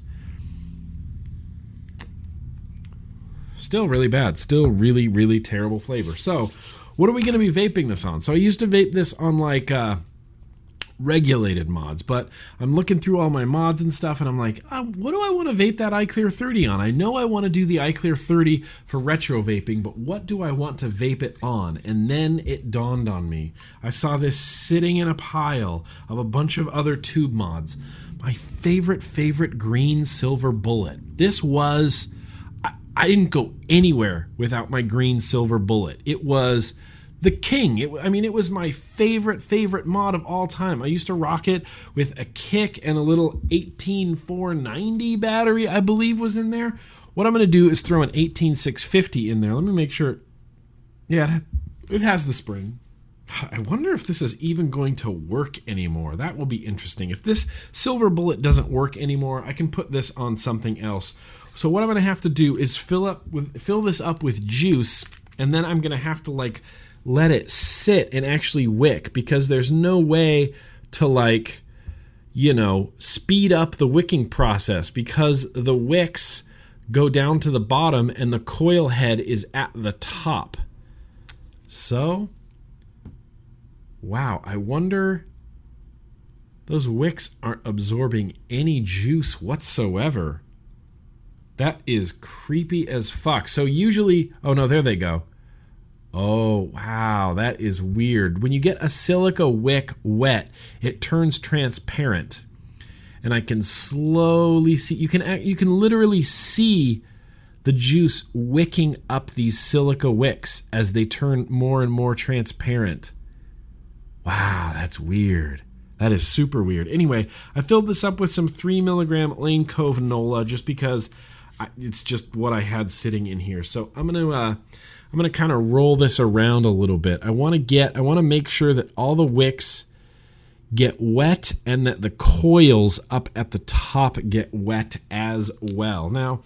Still really bad. Still really, really terrible flavor. So, what are we going to be vaping this on? So, I used to vape this on like. Uh, regulated mods. But I'm looking through all my mods and stuff, and I'm like, oh, what do I want to vape that iClear 30 on? I know I want to do the iClear 30 for retro vaping, but what do I want to vape it on? And then it dawned on me. I saw this sitting in a pile of a bunch of other tube mods. My favorite, favorite green silver bullet. This was. I, I didn't go anywhere without my green silver bullet. It was the king. It, I mean, it was my favorite, favorite mod of all time. I used to rock it with a kick and a little 18490 battery, I believe was in there. What I'm going to do is throw an 18650 in there. Let me make sure. Yeah, it has the spring. I wonder if this is even going to work anymore. That will be interesting. If this silver bullet doesn't work anymore, I can put this on something else. So what I'm going to have to do is fill up with fill this up with juice and then I'm going to have to like let it sit and actually wick because there's no way to like you know speed up the wicking process because the wicks go down to the bottom and the coil head is at the top so Wow, I wonder. Those wicks aren't absorbing any juice whatsoever. That is creepy as fuck. So, usually. Oh no, there they go. Oh, wow, that is weird. When you get a silica wick wet, it turns transparent. And I can slowly see you can you can literally see the juice wicking up these silica wicks as they turn more and more transparent. Wow, that's weird. That is super weird. Anyway, I filled this up with some 3 milligram Lane Cove Nola just because I, it's just what I had sitting in here. So I'm going to. Uh, I'm going to kind of roll this around a little bit. I want to get, I want to make sure that all the wicks get wet and that the coils up at the top get wet as well. Now,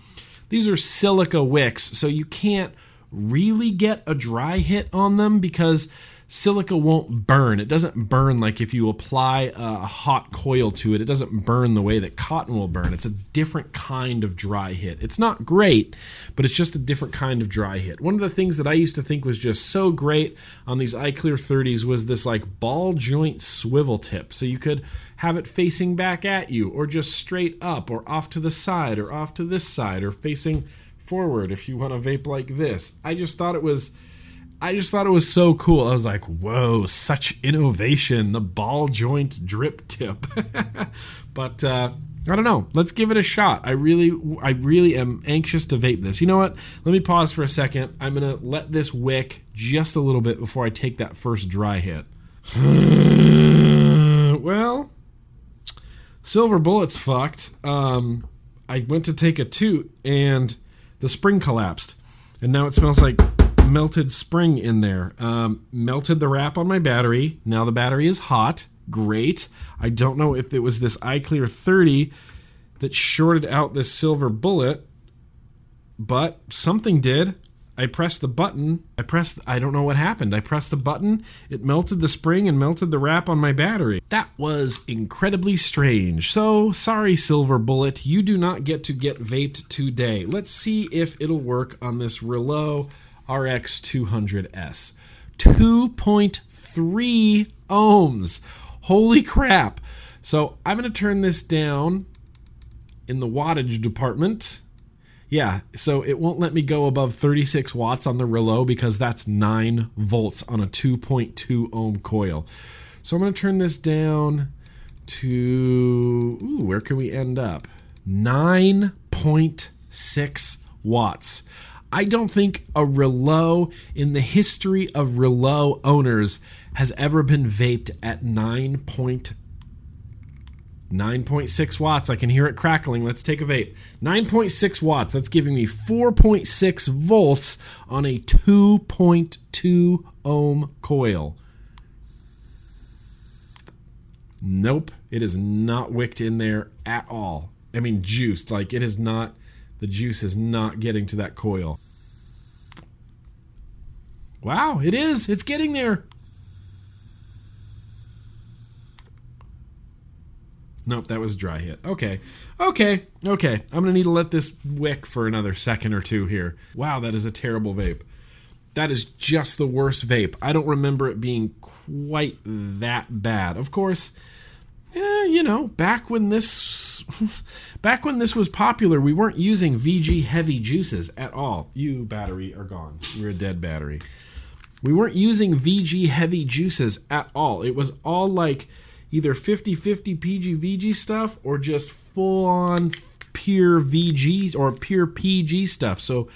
these are silica wicks, so you can't really get a dry hit on them because silica won't burn. It doesn't burn like if you apply a hot coil to it, it doesn't burn the way that cotton will burn. It's a different kind of dry hit. It's not great, but it's just a different kind of dry hit. One of the things that I used to think was just so great on these iClear 30s was this like ball joint swivel tip. So you could have it facing back at you or just straight up or off to the side or off to this side or facing forward if you want to vape like this. I just thought it was I just thought it was so cool. I was like, whoa, such innovation. The ball joint drip tip. but uh, I don't know. Let's give it a shot. I really, I really am anxious to vape this. You know what? Let me pause for a second. I'm gonna let this wick just a little bit before I take that first dry hit. well, silver bullets fucked. Um, I went to take a toot and the spring collapsed, and now it smells like melted spring in there. Um, melted the wrap on my battery. Now the battery is hot. Great. I don't know if it was this iClear 30 that shorted out this silver bullet, but something did. I pressed the button. I pressed, I don't know what happened. I pressed the button, it melted the spring and melted the wrap on my battery. That was incredibly strange. So, sorry, Silver Bullet, you do not get to get vaped today. Let's see if it'll work on this Reuleaux RX 200S. 2.3 ohms. Holy crap. So I'm going to turn this down in the wattage department. Yeah, so it won't let me go above 36 watts on the Reuleaux because that's 9 volts on a 2.2 ohm coil. So I'm going to turn this down to. Ooh, where can we end up? 9.6 watts. I don't think a Reuleaux in the history of Reuleaux owners has ever been vaped at 9 point 9.6 watts. I can hear it crackling. Let's take a vape. 9.6 watts. That's giving me 4.6 volts on a 2.2 ohm coil. Nope, it is not wicked in there at all. I mean, juiced. Like, it is not the juice is not getting to that coil. Wow, it is. It's getting there. Nope, that was a dry hit. Okay. Okay. Okay. I'm going to need to let this wick for another second or two here. Wow, that is a terrible vape. That is just the worst vape. I don't remember it being quite that bad. Of course, eh, you know, back when this back when this was popular, we weren't using VG heavy juices at all. You battery are gone. You're a dead battery. We weren't using VG heavy juices at all. It was all like either 50-50 PG VG stuff or just full on pure VGs or pure PG stuff. So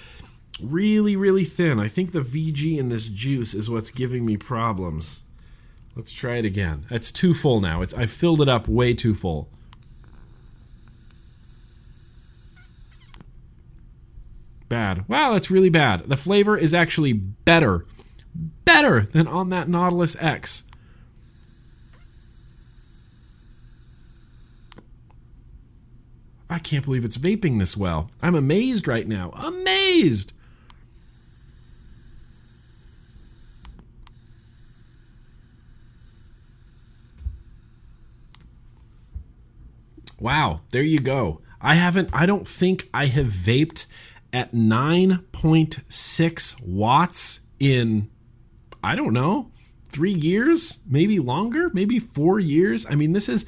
really really thin. I think the VG in this juice is what's giving me problems. Let's try it again. It's too full now. It's I filled it up way too full. Bad. Wow, that's really bad. The flavor is actually better. Better than on that Nautilus X. I can't believe it's vaping this well. I'm amazed right now. Amazed! Wow, there you go. I haven't, I don't think I have vaped at 9.6 watts in, I don't know, three years, maybe longer, maybe four years. I mean, this is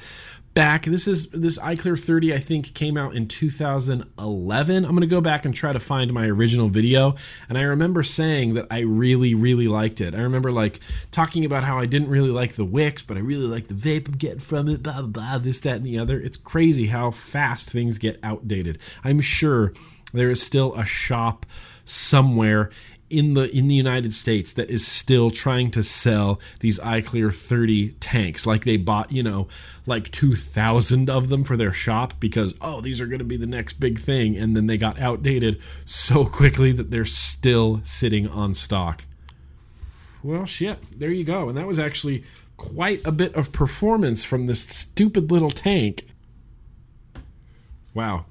back. This is this iClear 30. I think came out in 2011. I'm gonna go back and try to find my original video, and I remember saying that I really, really liked it. I remember like talking about how I didn't really like the wicks, but I really like the vape I'm getting from it. Blah blah blah. This, that, and the other. It's crazy how fast things get outdated. I'm sure there is still a shop somewhere in the in the United States that is still trying to sell these iClear 30 tanks like they bought, you know, like 2000 of them for their shop because oh, these are going to be the next big thing and then they got outdated so quickly that they're still sitting on stock. Well, shit, there you go. And that was actually quite a bit of performance from this stupid little tank. Wow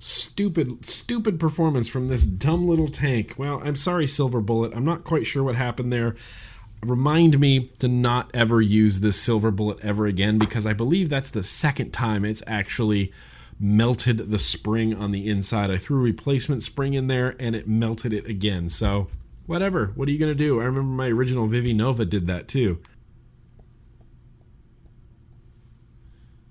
stupid, stupid performance from this dumb little tank. Well, I'm sorry, Silver Bullet. I'm not quite sure what happened there. Remind me to not ever use this Silver Bullet ever again because I believe that's the second time it's actually melted the spring on the inside. I threw a replacement spring in there and it melted it again. So, whatever. What are you going to do? I remember my original Vivi Nova did that too.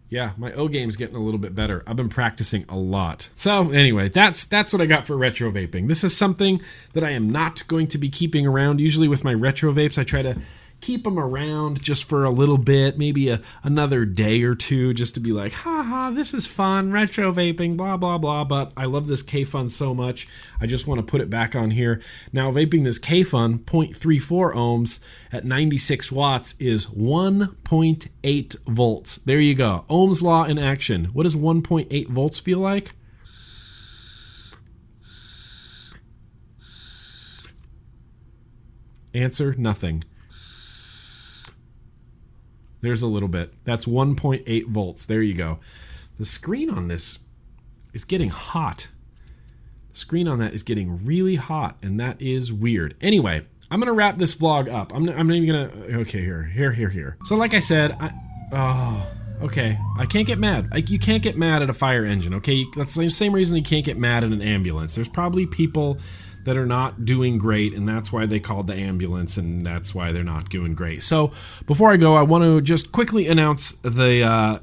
Yeah, my O game's getting a little bit better. I've been practicing a lot. So anyway, that's that's what I got for retro vaping. This is something that I am not going to be keeping around. Usually with my retro vapes, I try to keep them around just for a little bit, maybe a, another day or two, just to be like, haha, this is fun, retro vaping, blah, blah, blah. But I love this Kayfun so much, I just want to put it back on here. Now, vaping this Kayfun 0.34 ohms at 96 watts is 1.8 volts. There you go. Ohm's law in action. What does 1.8 volts feel like? Answer nothing. There's a little bit. That's 1.8 volts. There you go. The screen on this is getting hot. The screen on that is getting really hot, and that is weird. Anyway, I'm gonna wrap this vlog up. I'm, I'm not even gonna. Okay, here, here, here, here. So, like I said, I. Oh, okay. I can't get mad. Like, you can't get mad at a fire engine, okay? That's the same reason you can't get mad at an ambulance. There's probably people that are not doing great, and that's why they called the ambulance, and that's why they're not doing great. So, before I go, I want to just quickly announce the uh,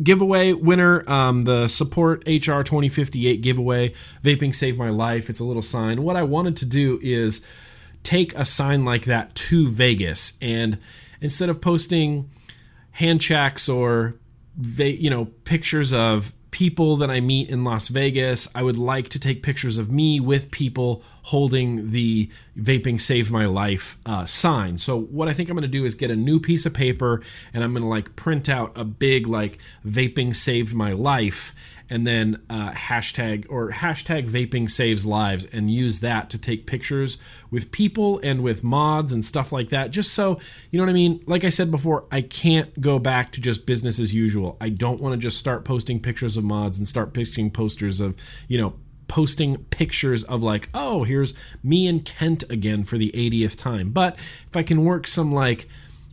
giveaway winner, um, the Support HR 2058 giveaway. Vaping saved my life. It's a little sign. What I wanted to do is take a sign like that to Vegas, and instead of posting hand checks or you know pictures of people that I meet in Las Vegas. I would like to take pictures of me with people holding the vaping saved my life uh, sign. So what I think I'm going to do is get a new piece of paper and I'm going to like print out a big like vaping saved my life and then uh, hashtag or hashtag vaping saves lives and use that to take pictures with people and with mods and stuff like that. Just so you know what i mean? Like i said before i can't go back to just business as usual. I don't want to just start posting pictures of mods and start posting posters of you know posting pictures of like oh here's me and kent again for the 80th time. But if i can work some like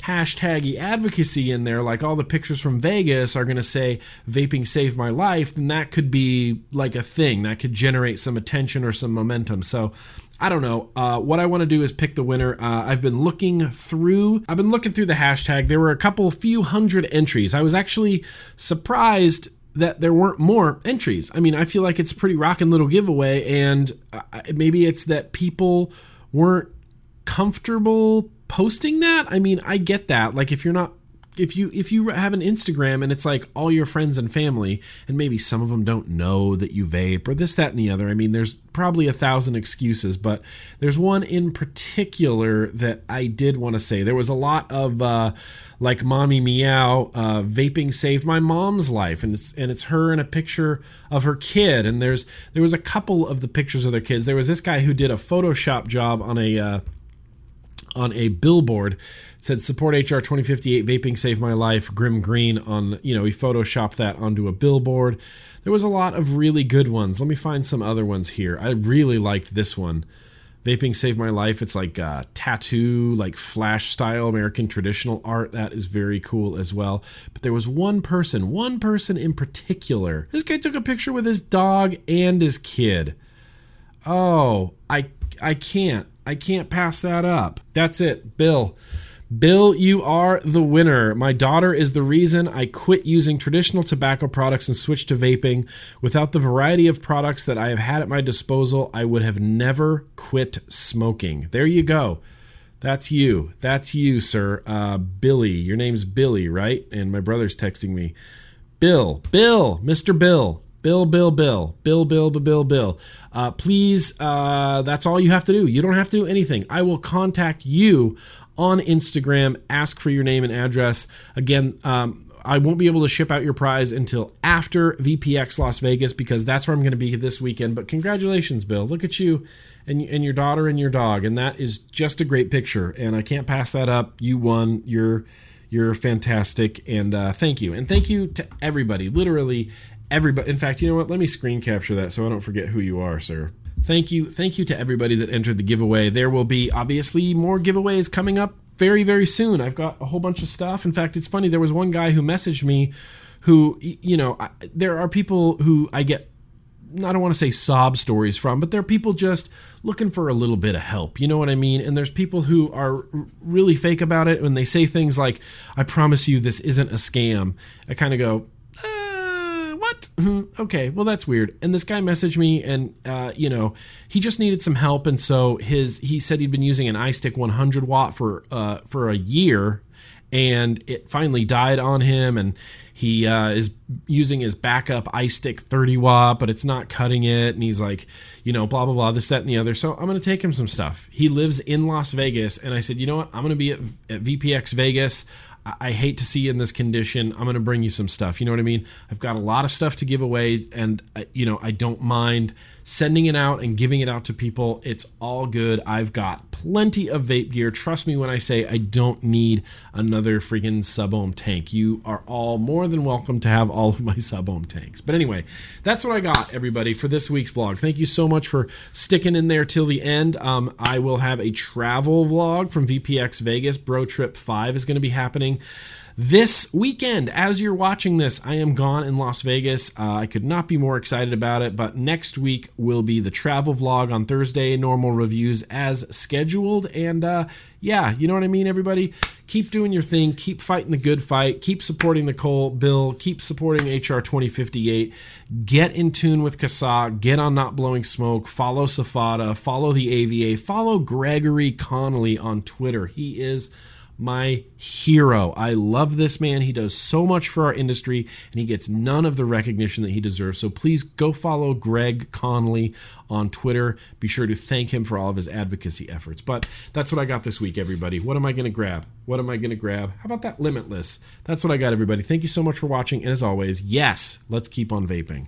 hashtaggy advocacy in there, like all the pictures from Vegas are going to say vaping saved my life, then that could be like a thing that could generate some attention or some momentum. So I don't know. Uh, what I want to do is pick the winner. Uh, I've been looking through. I've been looking through the hashtag. There were a couple, few hundred entries. I was actually surprised that there weren't more entries. I mean, I feel like it's a pretty rocking little giveaway, and uh, maybe it's that people weren't comfortable posting that, I mean, I get that. Like if you're not if you if you have an Instagram and it's like all your friends and family, and maybe some of them don't know that you vape or this, that, and the other. I mean, there's probably a thousand excuses, but there's one in particular that I did want to say. There was a lot of uh, like mommy meow uh, vaping saved my mom's life, and it's and it's her in a picture of her kid, and there's there was a couple of the pictures of their kids. There was this guy who did a Photoshop job on a uh, on a billboard. Said support HR 2058 vaping saved my life. Grimm Green on, you know, he photoshopped that onto a billboard. There was a lot of really good ones. Let me find some other ones here. I really liked this one. Vaping saved my life. It's like uh, tattoo, like flash style American traditional art. That is very cool as well. But there was one person, one person in particular. This guy took a picture with his dog and his kid. Oh, I I can't. I can't pass that up. That's it. Bill. Bill, you are the winner. My daughter is the reason I quit using traditional tobacco products and switched to vaping. Without the variety of products that I have had at my disposal, I would have never quit smoking. There you go. That's you. That's you, sir. Uh, Billy. Your name's Billy, right? And my brother's texting me. Bill, Bill, Mr. Bill. Bill, Bill, Bill, Bill, Bill, Bill, Bill. Uh, please, uh, that's all you have to do. You don't have to do anything. I will contact you on Instagram. Ask for your name and address. Again, um, I won't be able to ship out your prize until after VPX Las Vegas because that's where I'm going to be this weekend. But congratulations, Bill. Look at you and, and your daughter and your dog. And that is just a great picture. And I can't pass that up. You won. You're. You're fantastic, and uh, thank you. And thank you to everybody, literally everybody. In fact, you know what? Let me screen capture that so I don't forget who you are, sir. Thank you. Thank you to everybody that entered the giveaway. There will be obviously more giveaways coming up very, very soon. I've got a whole bunch of stuff. In fact, it's funny. There was one guy who messaged me who, you know, I, there are people who I get I don't want to say sob stories from, but there are people just looking for a little bit of help. You know what I mean? And there's people who are really fake about it when they say things like, I promise you this isn't a scam. I kind of go, what? okay, well that's weird. And this guy messaged me, and uh, you know, he just needed some help, and so his he said he'd been using an iStick 100 watt for uh, for a year, and it finally died on him, and he uh, is using his backup iStick 30 watt, but it's not cutting it, and he's like, you know, blah blah blah, this that and the other. So I'm gonna take him some stuff. He lives in Las Vegas, and I said, you know what, I'm gonna be at, at VPX Vegas. I hate to see you in this condition. I'm going to bring you some stuff. You know what I mean? I've got a lot of stuff to give away, and you know I don't mind sending it out and giving it out to people. It's all good. I've got plenty of vape gear. Trust me when I say I don't need another freaking SubOhm tank. You are all more than welcome to have all of my SubOhm tanks. But anyway, that's what I got, everybody, for this week's vlog. Thank you so much for sticking in there till the end. Um, I will have a travel vlog from VPX Vegas. Bro Trip 5 is going to be happening this weekend. As you're watching this, I am gone in Las Vegas. Uh, I could not be more excited about it, but next week will be the travel vlog on Thursday, normal reviews as scheduled. And uh, yeah, you know what I mean, everybody? Keep doing your thing, keep fighting the good fight, keep supporting the Cole bill, keep supporting HR 2058. Get in tune with CASAA, get on Not Blowing Smoke, follow SFATA, follow the AVA, follow Gregory Conley on Twitter. He is my hero. I love this man. He does so much for our industry and he gets none of the recognition that he deserves. So please go follow Greg Conley on Twitter. Be sure to thank him for all of his advocacy efforts. But that's what I got this week, everybody. What am I going to grab? What am I going to grab? How about that Limitless? That's what I got, everybody. Thank you so much for watching. And as always, yes, let's keep on vaping.